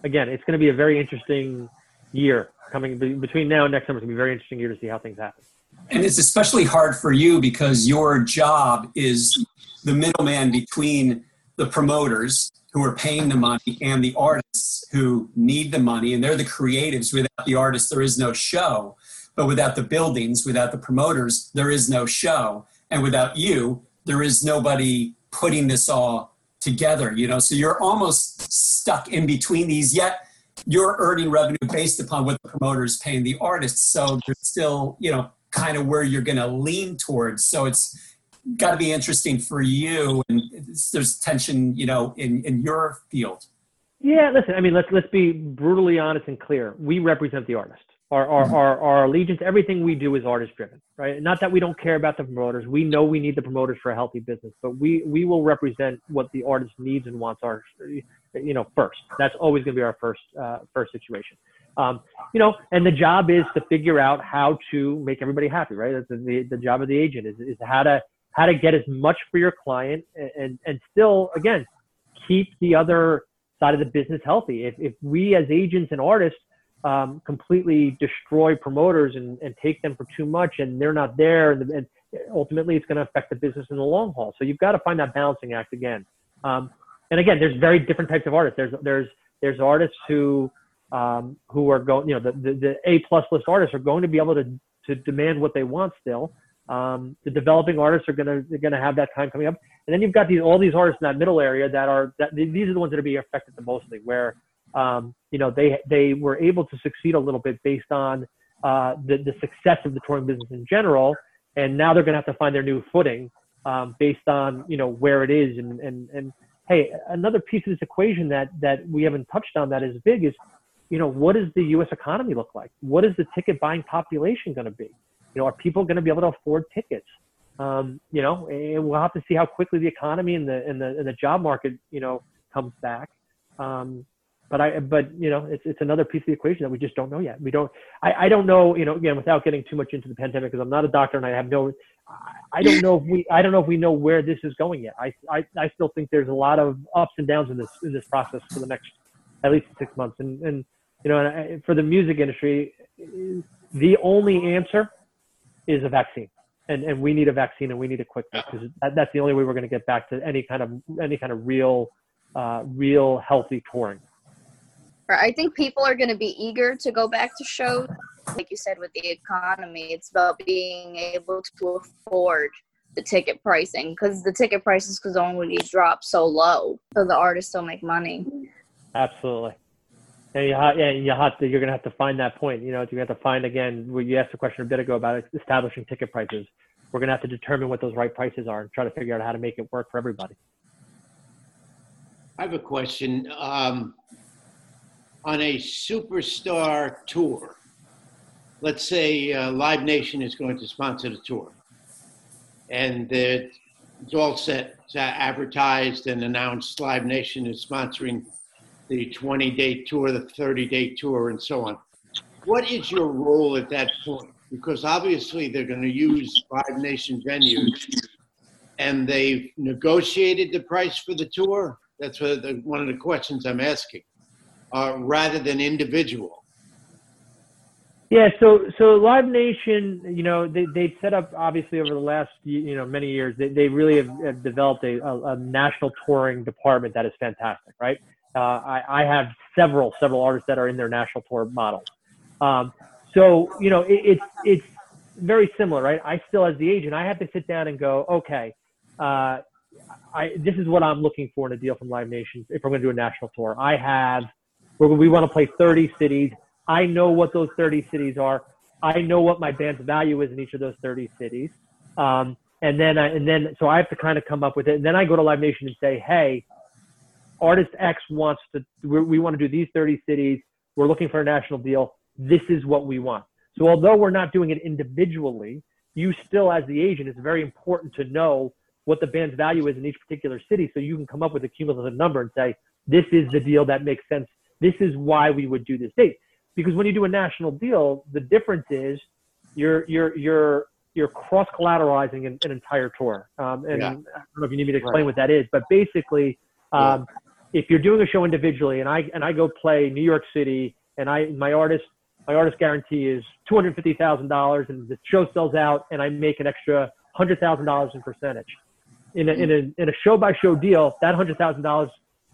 again it's going to be a very interesting year coming between now and next summer it's going to be a very interesting year to see how things happen. And it's especially hard for you because your job is the middleman between the promoters who are paying the money and the artists who need the money and they're the creatives. Without the artists there is no show. But without the buildings without the promoters there is no show. And without you there is nobody putting this all together you know? So you're almost stuck in between these yet you're earning revenue based upon what the promoters paying the artists. So there's still you know kind of where you're going to lean towards. So it's got to be interesting for you and there's tension you know in in your field Yeah, listen. I mean, let's let's be brutally honest and clear. We represent the artist. Our our our, our allegiance, everything we do is artist driven, right? Not that we don't care about the promoters. We know we need the promoters for a healthy business, but we we will represent what the artist needs and wants are, you know, first. That's always going to be our first uh, first situation. Um, you know, and the job is to figure out how to make everybody happy, right? That's the the job of the agent is is how to how to get as much for your client and and, and still again keep the other side of the business healthy. If, if we as agents and artists um, completely destroy promoters and, and take them for too much and they're not there, and, and ultimately it's going to affect the business in the long haul. So you've got to find that balancing act again. Um, and again, there's very different types of artists. There's there's there's artists who um, who are going, you know, the, the, the A plus list artists are going to be able to to demand what they want still. Um, the developing artists are going to they're to have that time coming up, and then you've got these all these artists in that middle area that are that these are the ones that are being affected the mostly, where um, you know they they were able to succeed a little bit based on uh, the the success of the touring business in general, and now they're going to have to find their new footing um, based on you know where it is and and and hey, another piece of this equation that that we haven't touched on that is big is you know what does the U.S. economy look like? What is the ticket buying population going to be? You know, are people going to be able to afford tickets? Um, you know, and we'll have to see how quickly the economy and the and the and the job market, you know, comes back. Um, but I, but you know, it's it's another piece of the equation that we just don't know yet. We don't. I, I don't know. You know, again, without getting too much into the pandemic, because I'm not a doctor and I have no. I- I don't know if we. I don't know if we know where this is going yet. I, I, I still think there's a lot of ups and downs in this in this process for the next at least six months. And and you know, and I, for the music industry, the only answer is a vaccine. And, and we need a vaccine and we need it quickly because that, that's the only way we're going to get back to any kind of any kind of real uh, real healthy touring. I think people are going to be eager to go back to shows. Like you said, with the economy, it's about being able to afford the ticket pricing because the ticket prices could only drop so low, so the artists don't make money. Absolutely. And you, yeah, you have to, you're going to have to find that point. You know, you have to find again. where You asked a question a bit ago about establishing ticket prices. We're going to have to determine what those right prices are and try to figure out how to make it work for everybody. I have a question. Um, on a superstar tour, let's say uh, Live Nation is going to sponsor the tour, and it- it's all set, advertised and announced. Live Nation is sponsoring the 20-day tour, the 30-day tour, and so on. What is your role at that point? Because obviously they're going to use Live Nation venues, and they've negotiated the price for the tour. That's the, one of the questions I'm asking, uh, rather than individual. Yeah, so so Live Nation, you know, they they've set up obviously over the last you know many years. They they really have, have developed a, a, a national touring department that is fantastic, right? Uh, I I have several several artists that are in their national tour models. Um, so you know, it, it's it's very similar, right? I still, as the agent, I have to sit down and go, okay, uh, I this is what I'm looking for in a deal from Live Nation if we're going to do a national tour. I have we want to play 30 cities. I know what those 30 cities are. I know what my band's value is in each of those 30 cities. Um, and then, I, and then, so I have to kind of come up with it. And then I go to Live Nation and say, hey, artist X wants to, we, we want to do these 30 cities. We're looking for a national deal. This is what we want. So although we're not doing it individually, you still, as the agent, it's very important to know what the band's value is in each particular city so you can come up with a cumulative number and say, this is the deal that makes sense. This is why we would do this date because when you do a national deal, the difference is you're you're you're you're cross collateralizing an, an entire tour. Um, and Yeah. I don't know if you need me to explain what that is, but basically, um, if you're doing a show individually, and I and I go play New York City, and I my artist my artist guarantee is two hundred fifty thousand dollars, and the show sells out, and I make an extra hundred thousand dollars in percentage. In a, in a in a show by show deal, that hundred thousand dollars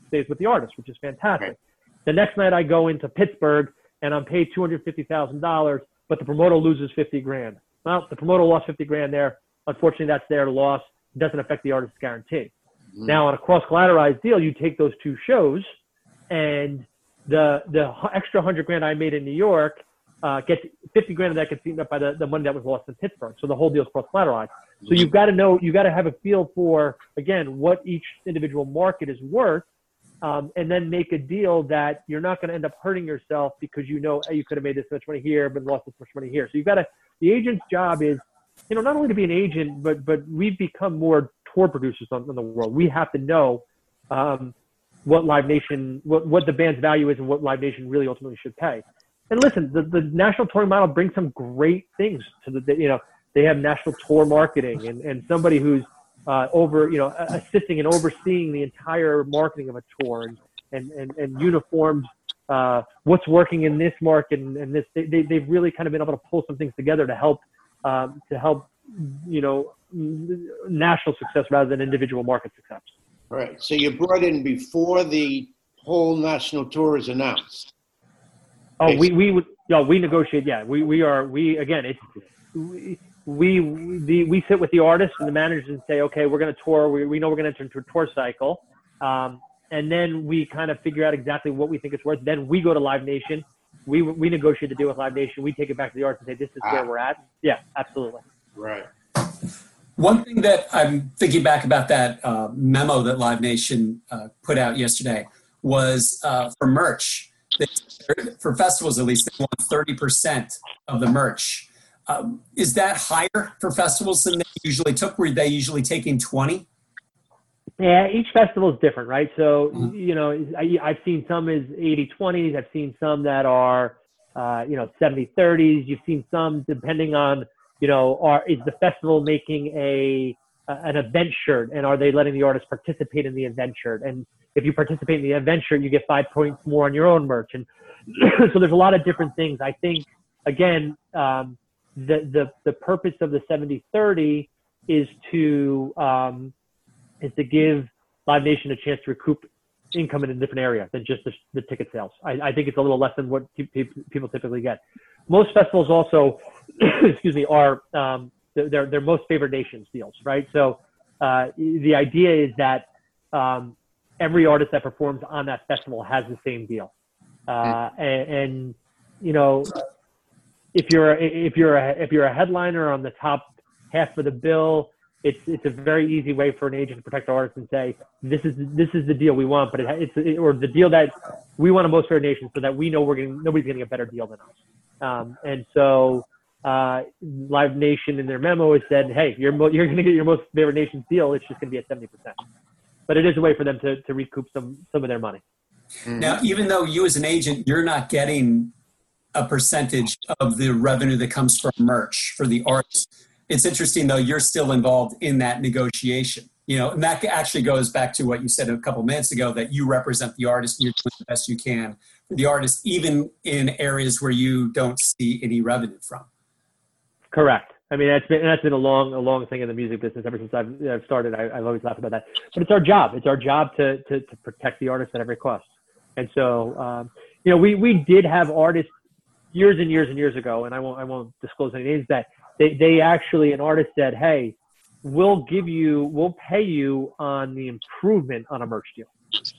stays with the artist, which is fantastic. The next night I go into Pittsburgh and I'm paid two hundred fifty thousand dollars, but the promoter loses fifty grand. Well, the promoter lost fifty grand there. Unfortunately, that's their loss. It doesn't affect the artist's guarantee. Now, on a cross collateralized deal, you take those two shows, and the the extra hundred grand I made in New York uh, gets fifty grand of that gets eaten up by the, the money that was lost in Pittsburgh. So the whole deal is cross collateralized. So you've got to know, you've got to have a feel for again what each individual market is worth, um, and then make a deal that you're not going to end up hurting yourself because you know hey, you could have made this much money here but lost this much money here. So you've got to. The agent's job is, you know, not only to be an agent, but but we've become more tour producers on, in the world. We have to know um, what Live Nation, what, what the band's value is, and what Live Nation really ultimately should pay. And listen, the, the national touring model brings some great things to the, the- you know, they have national tour marketing and, and somebody who's uh, over, you know, assisting and overseeing the entire marketing of a tour and, and, and, and uniforms uh, what's working in this market and, and this, they, they, they've really kind of been able to pull some things together to help, um, to help, you know, national success rather than individual market success. All right. So you brought in before the whole national tour is announced. Oh, we we would we negotiate. Yeah, we we are we again it's we we the, we sit with the artists and the managers and say okay we're going to tour. We we know we're going to enter into a tour cycle, um, and then we kind of figure out exactly what we think it's worth. Then we go to Live Nation. We we negotiate the deal with Live Nation. We take it back to the artists and say this is where Ah. we're at. Yeah, absolutely. Right. One thing that I'm thinking back about that uh, memo that Live Nation uh, put out yesterday was uh, for merch. They, for festivals, at least, they want 30% of the merch. Um, is that higher for festivals than they usually took? Were they usually taking 20? Yeah, each festival is different, right? So, Mhm. you know, I, I've seen some as 80 20s. I've seen some that are, uh, you know, 70 30s. You've seen some depending on, you know, are is the festival making a an event shirt and are they letting the artist participate in the event shirt? And if you participate in the event shirt, you get five points more on your own merch. And [clears throat] so there's a lot of different things. I think, again, um, the, the, the purpose of the 70 30 is to, um, is to give Live Nation a chance to recoup income in a different area than just the, the ticket sales. I, I think it's a little less than what pe- pe- people typically get. Most festivals also, [clears throat] excuse me, are um, they're most favored nations deals, right? So uh, the idea is that um, every artist that performs on that festival has the same deal, uh, and, and you know if you're if you're a, if you're a headliner on the top half of the bill, it's it's a very easy way for an agent to protect the artist and say this is this is the deal we want, but it, it's it, or the deal that we want a most fair nation, so that we know we're getting nobody's getting a better deal than us. Um, and so uh, Live Nation in their memo has said, hey, you're mo- you're going to get your most favored nation's deal. It's just going to be at seventy percent. But it is a way for them to, to recoup some some of their money. Now, even though you as an agent, you're not getting a percentage of the revenue that comes from merch for the artists. It's interesting though, you're still involved in that negotiation. You know, and that actually goes back to what you said a couple minutes ago that you represent the artist and you're doing the best you can for the artist, even in areas where you don't see any revenue from. Correct. I mean, that's been that's been a long a long thing in the music business ever since I've, I've started. I, I've always laughed about that, but it's our job. It's our job to to, to protect the artist at every cost. And so, um, you know, we we did have artists years and years and years ago, and I won't I won't disclose any names. That they they actually an artist said, "Hey, we'll give you we'll pay you on the improvement on a merch deal."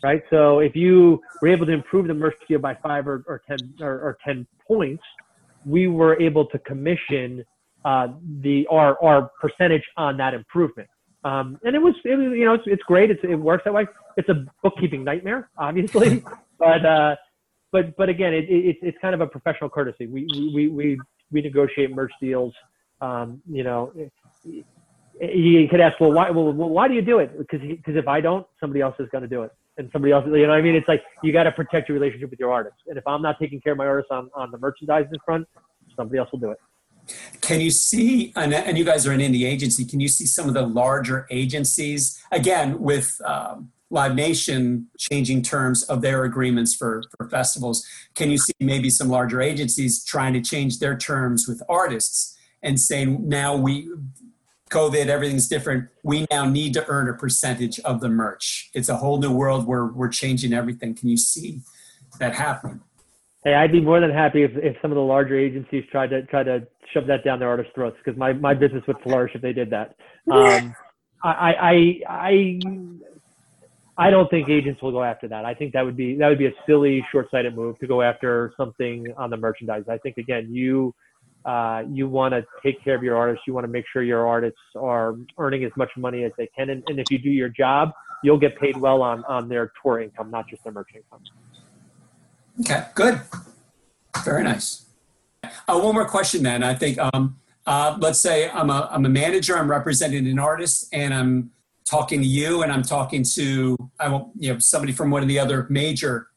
Right. So if you were able to improve the merch deal by five or, or ten or, or ten points, we were able to commission uh, the our our percentage on that improvement. Um, and it was, it you know, it's, it's great. It's, it works that way. It's a bookkeeping nightmare, obviously, [laughs] but uh, but but again, it, it, it's it's kind of a professional courtesy. We we we we negotiate merch deals. Um, you know, you could ask, well, why? Well, why do you do it? Because because if I don't, somebody else is going to do it, and somebody else, you know, what I mean, it's like you got to protect your relationship with your artist. And if I'm not taking care of my artists on on the merchandising front, somebody else will do it. Can you see, and, and you guys are an indie agency, can you see some of the larger agencies, again, with um, Live Nation changing terms of their agreements for, for festivals. Can you see maybe some larger agencies trying to change their terms with artists and saying now we COVID, everything's different. We now need to earn a percentage of the merch. It's a whole new world where we're changing everything. Can you see that happening? Hey, I'd be more than happy if, if some of the larger agencies tried to try to shove that down their artists' throats because my, my business would flourish if they did that. [laughs] Um, I, I I I don't think agents will go after that. I think that would be that would be a silly, short-sighted move to go after something on the merchandise. I think again, you uh, you want to take care of your artists. You want to make sure your artists are earning as much money as they can, and, and if you do your job, you'll get paid well on on their tour income, not just their merch income. Okay, good. Very nice. Uh, one more question then. I think, um, uh, let's say I'm a, I'm a manager, I'm representing an artist, and I'm talking to you, and I'm talking to I won't, you know somebody from one of the other major,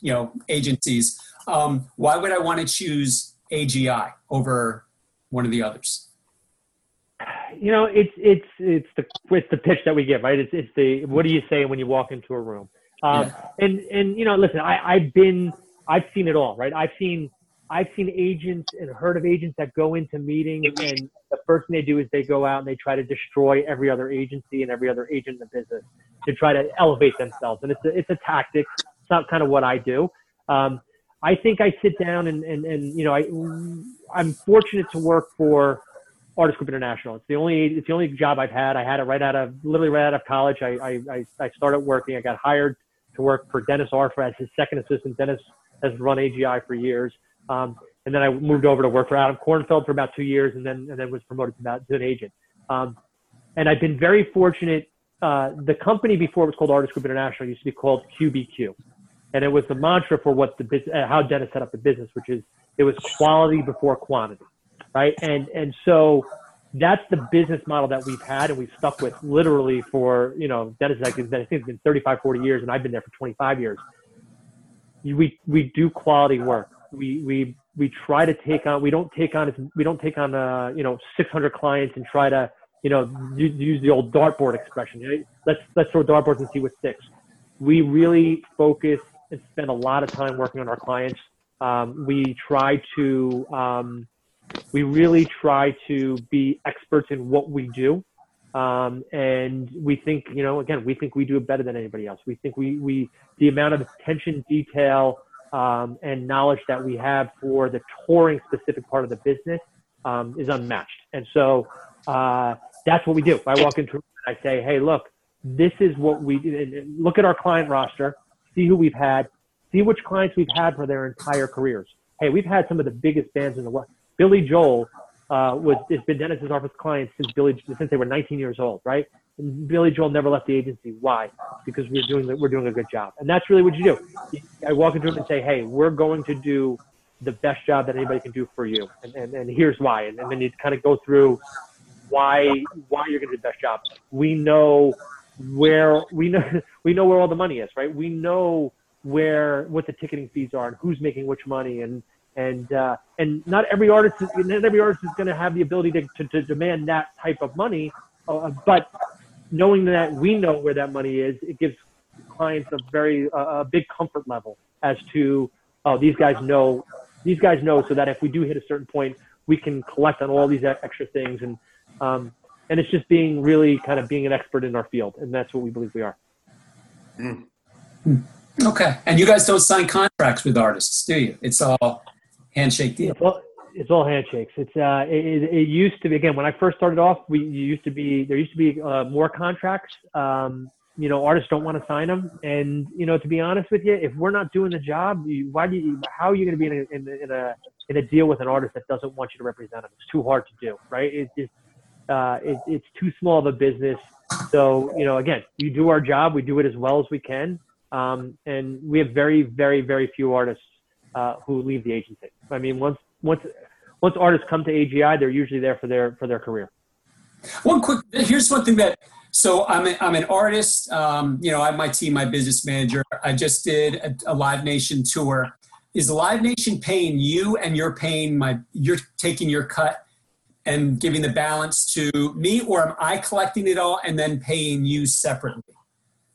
you know, agencies. Um, why would I want to choose AGI over one of the others? You know, it's it's it's the it's the pitch that we give, right? It's it's the what do you say when you walk into a room? Um, And and you know, listen, I I've been I've seen it all, right? I've seen I've seen agents and heard of agents that go into meetings and first thing they do is they go out and they try to destroy every other agency and every other agent in the business to try to elevate themselves. And it's a, it's a tactic. It's not kind of what I do. Um, I think I sit down and, and, and you know, I, I'm fortunate to work for Artist Group International. It's the only, it's the only job I've had. I had it right out of, literally right out of college. I, I, I, I started working. I got hired to work for Dennis Arfa as his second assistant. Dennis has run AGI for years. Um, and then I moved over to work for Adam Kornfeld for about two years, and then and then was promoted to, to an agent. Um, and I've been very fortunate. Uh, the company before it was called Artist Group International used to be called QBQ, and it was the mantra for what the business, uh, how Dennis set up the business, which is it was quality before quantity, right? And and so that's the business model that we've had and we've stuck with literally for you know Dennis I think it's been 35, 40 years, and I've been there for 25 years. We we do quality work we we we try to take on we don't take on we don't take on uh, you know 600 clients and try to you know use the old dartboard expression let's let's throw dartboards and see what sticks. We really focus and spend a lot of time working on our clients. Um, we try to um, we really try to be experts in what we do. Um, and we think you know again we think we do it better than anybody else. We think we we the amount of attention detail um, and knowledge that we have for the touring specific part of the business um, is unmatched. And so uh, that's what we do. I walk into and I say, hey, look, this is what we do. Look at our client roster, see who we've had, see which clients we've had for their entire careers. Hey, we've had some of the biggest bands in the world. Billy Joel uh, was has been Dennis's office client since Billy since they were 19 years old, right? And Billy Joel never left the agency. Why? Because we're doing we're doing a good job, and that's really what you do. I walk into him and say, "Hey, we're going to do the best job that anybody can do for you, and, and, and here's why." And, and then you kind of go through why why you're going to do the best job. We know where we know [laughs] we know where all the money is, right? We know where what the ticketing fees are and who's making which money and and uh, and not every artist is, not every artist is going to have the ability to, to, to demand that type of money uh, but knowing that we know where that money is, it gives clients a very uh, a big comfort level as to oh these guys know these guys know so that if we do hit a certain point we can collect on all these extra things and um, and it's just being really kind of being an expert in our field and that's what we believe we are Okay. And you guys don't sign contracts with artists, do you? It's all handshake deal. well it's all handshakes. It's uh, it, it used to be again when I first started off. We used to be there used to be uh, more contracts. Um, you know, artists don't want to sign them, and you know, to be honest with you, if we're not doing the job, you, why do you? How are you going to be in a, in, in a in a deal with an artist that doesn't want you to represent them? It's too hard to do, right? It's just uh, it, it's too small of a business. So you know, again, you do our job. We do it as well as we can, um, and we have very, very, very few artists uh, who leave the agency. I mean, once once once artists come to AGI, they're usually there for their for their career. One quick, here's one thing that, so I'm, a, I'm an artist, um, you know, I have my team, my business manager. I just did a, a Live Nation tour. Is Live Nation paying you and you're paying my, you're taking your cut and giving the balance to me, or am I collecting it all and then paying you separately?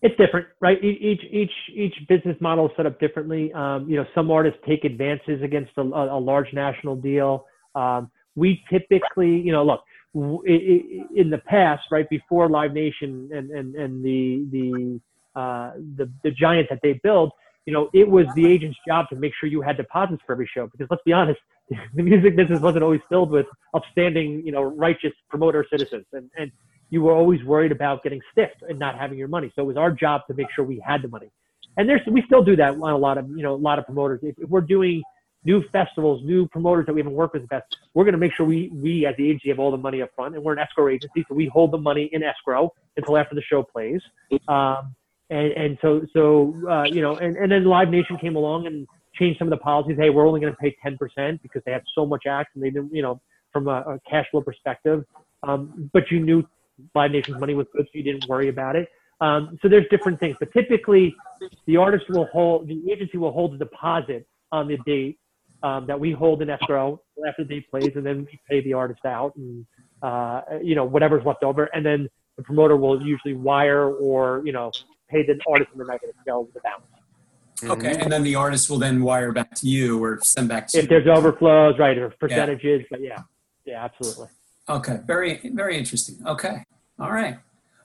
It's different, right? Each each each business model is set up differently. Um, you know, some artists take advances against a, a large national deal. Um, we typically, you know, look in the past, right before Live Nation and and and the the uh, the the giant that they built, you know, it was the agent's job to make sure you had deposits for every show. Because let's be honest, [laughs] the music business wasn't always filled with upstanding, you know, righteous promoter citizens, and and you were always worried about getting stiffed and not having your money. So it was our job to make sure we had the money. And there's we still do that on a lot of you know a lot of promoters. If, if we're doing new festivals, new promoters that we haven't worked with the we're going to make sure we we as the agency have all the money up front, and we're an escrow agency, so we hold the money in escrow until after the show plays. Um, and and so so uh, you know, and, and then Live Nation came along and changed some of the policies. Hey, we're only going to pay 10% because they have so much acts and they didn't, you know, from a, a cash flow perspective. Um, but you knew Live Nation's money was good, so you didn't worry about it. Um, so there's different things, but typically the artist will hold, the agency will hold a deposit on the date um, that we hold in escrow after the date plays, and then we pay the artist out, and uh, you know whatever's left over, and then the promoter will usually wire or you know pay the artist in the night of the show with the balance. Okay, and then the artist will then wire back to you or send back to If you. there's overflows, right, or percentages, but yeah, yeah, absolutely. Okay, very, very interesting. Okay, all right.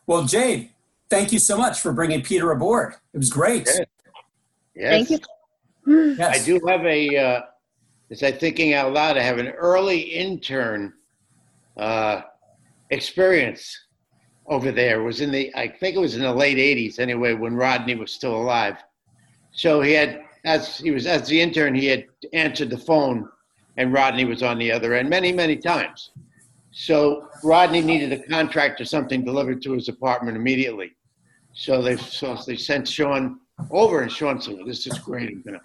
Well, Jade, thank you so much for bringing Peter aboard. It was great. Yeah. Yes. Thank you. Yes. I do have a, uh, as I thinking out loud, I have an early intern uh, experience over there. It was in the, I think it was in the late 80s anyway, when Rodney was still alive. So he had, as he was, as the intern, he had answered the phone and Rodney was on the other end many, many times. So Rodney needed a contract or something delivered to his apartment immediately. So they, so they sent Sean over and Sean said, this is great. I'm gonna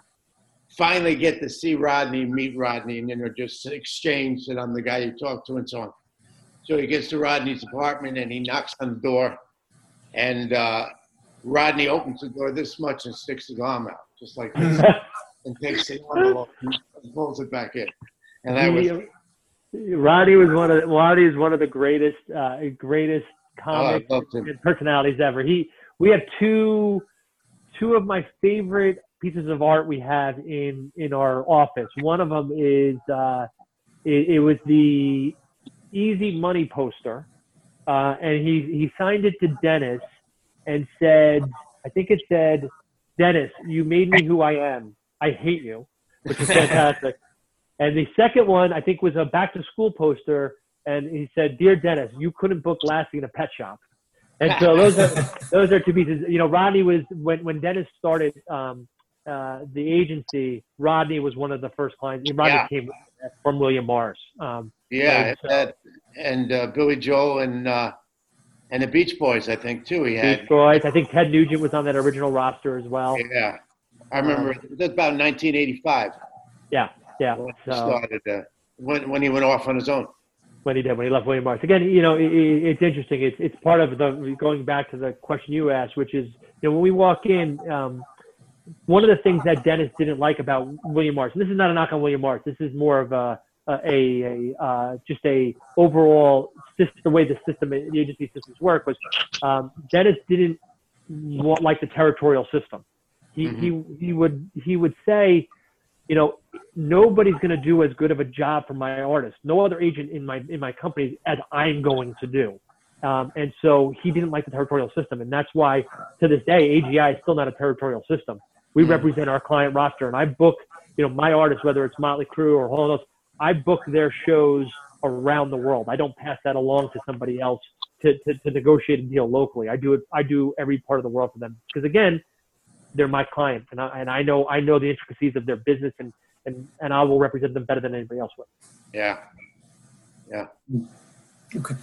finally get to see Rodney, meet Rodney, and you know, just exchange that I'm the guy you talk to and so on. So he gets to Rodney's apartment and he knocks on the door, and uh, Rodney opens the door this much and sticks his arm out, just like this, [laughs] and takes the envelope and pulls it back in. And that was Roddy was one of the, Roddy is one of the greatest uh, greatest oh, comic and personalities ever. He we have two two of my favorite pieces of art we have in in our office. One of them is uh, it, it was the Easy Money poster, uh, and he he signed it to Dennis and said, I think it said, Dennis, you made me who I am. I hate you, which is [laughs] fantastic. And the second one, I think, was a back to school poster, and he said, "Dear Dennis, you couldn't book Lassie in a pet shop." And so those are [laughs] those are two pieces. You know, Rodney was when when Dennis started um, uh, the agency. Rodney was one of the first clients. Rodney Yeah. came from William Morris. Um, Yeah, so- that, and uh, Billy Joel and uh, and the Beach Boys, I think too. He had Beach Boys. I think Ted Nugent was on that original roster as well. Yeah, I remember that's about 1985 Yeah, yeah. when he So started. Uh, when when he went off on his own. when he did when he left William Morris. Again, you know, it, it, it's interesting. It's it's part of the going back to the question you asked, which is you know when we walk in. Um, one of the things that Dennis didn't like about William Morris, and this is not a knock on William Morris, this is more of a a, a, a uh, just a overall system, the way the system, the agency systems work was um, Dennis didn't want like the territorial system. He, he he would he would say, you know, nobody's going to do as good of a job for my artist. No other agent in my in my company as I'm going to do. Um, and so he didn't like the territorial system, and that's why to this day AGI is still not a territorial system. We represent our client roster, and I book, you know, my artists, whether it's Motley Crue or Hall & Oates, I book their shows around the world. I don't pass that along to somebody else to, to, to negotiate a deal locally. I do it. I do every part of the world for them because again, they're my client, and I and I know I know the intricacies of their business, and and and I will represent them better than anybody else would. Yeah, yeah. Okay.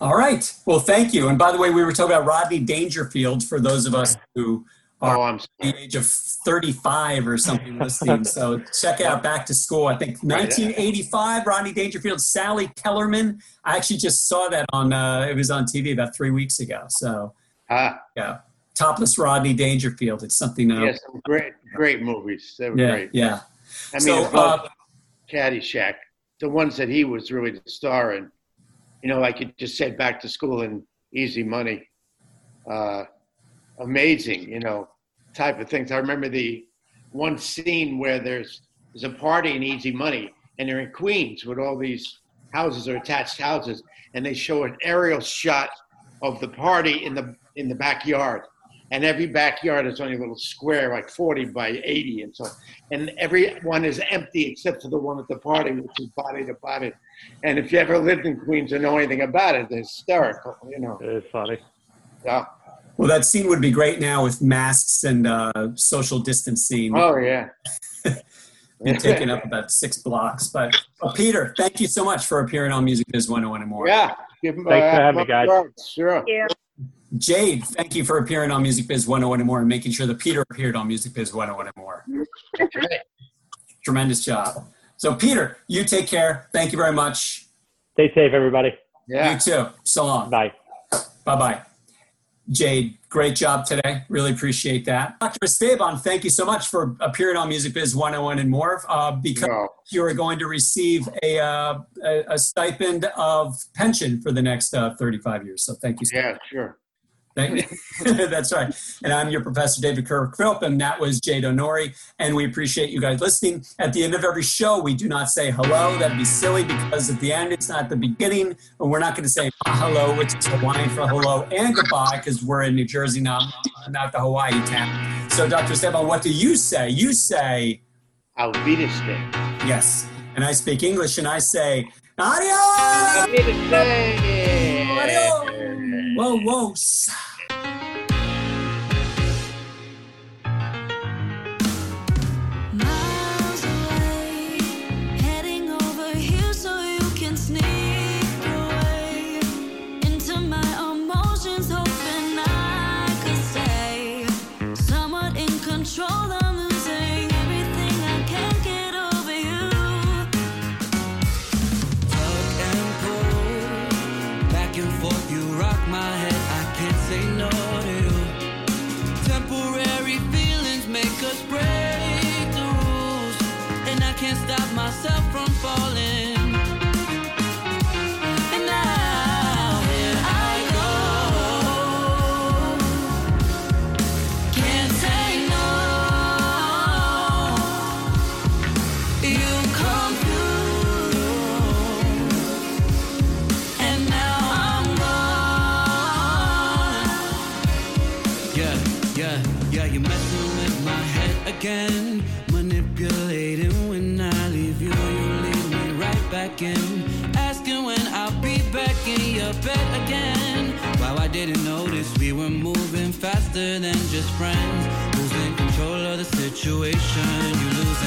All right. Well, thank you. And by the way, we were talking about Rodney Dangerfield for those of us who are Oh, the age of 35 or something listening. So check out Back to School. I think 1985, Rodney Dangerfield, Sally Kellerman. I actually just saw that on, uh, it was on TV about three weeks ago. So ah, yeah, Topless Rodney Dangerfield. It's something. Uh, yeah, some great great movies. They were yeah, great. yeah. I mean, So, uh, Caddyshack, the ones that he was really the star in. You know, like you just said, Back to School and Easy Money. Uh, amazing, you know, type of things. I remember the one scene where there's there's a party in Easy Money, and they're in Queens with all these houses or attached houses, and they show an aerial shot of the party in the in the backyard. And every backyard is only a little square, like 40 by 80, and so, and every one is empty except for the one at the party, which is body to body. And if you ever lived in Queens and know anything about it, it's hysterical, you know. It is funny. Yeah. Well, that scene would be great now with masks and uh, social distancing. Oh yeah. [laughs] Been taking up about six blocks. But well, Peter, thank you so much for appearing on Music Biz 101 and more. Yeah. Give 'em, Thanks for having me, love guys. drugs, Sure. Yeah. Jade, thank you for appearing on Music Biz 101 and more and making sure that Peter appeared on Music Biz 101 and more. [laughs] Tremendous job. So, Peter, you take care. Thank you very much. Stay safe, everybody. Yeah. You too. So long. Bye. Bye bye. Jade, great job today. Really appreciate that. Dr. Esteban, thank you so much for appearing on Music Biz 101 and more. Uh, because No. you are going to receive a, uh, a, a stipend of pension for the next uh, 35 years. So, thank you so Yeah. Sure. Thank you. [laughs] [laughs] That's right. And I'm your professor, David Kirk Philp, and that was Jade Honori. And we appreciate you guys listening. At the end of every show, we do not say hello. That'd be silly because at the end, it's not the beginning. And we're not going to say ah, hello, which is Hawaiian for hello and goodbye because we're in New Jersey, not, not the Hawaii town. So, Dr. Esteban, what do you say? You say, Auf Wiedersehen. yes. And I speak English and I say, Auf adios! Wiedersehen. Adios! whoa whoa myself from didn't notice we were moving faster than just friends. Losing control of the situation. You losing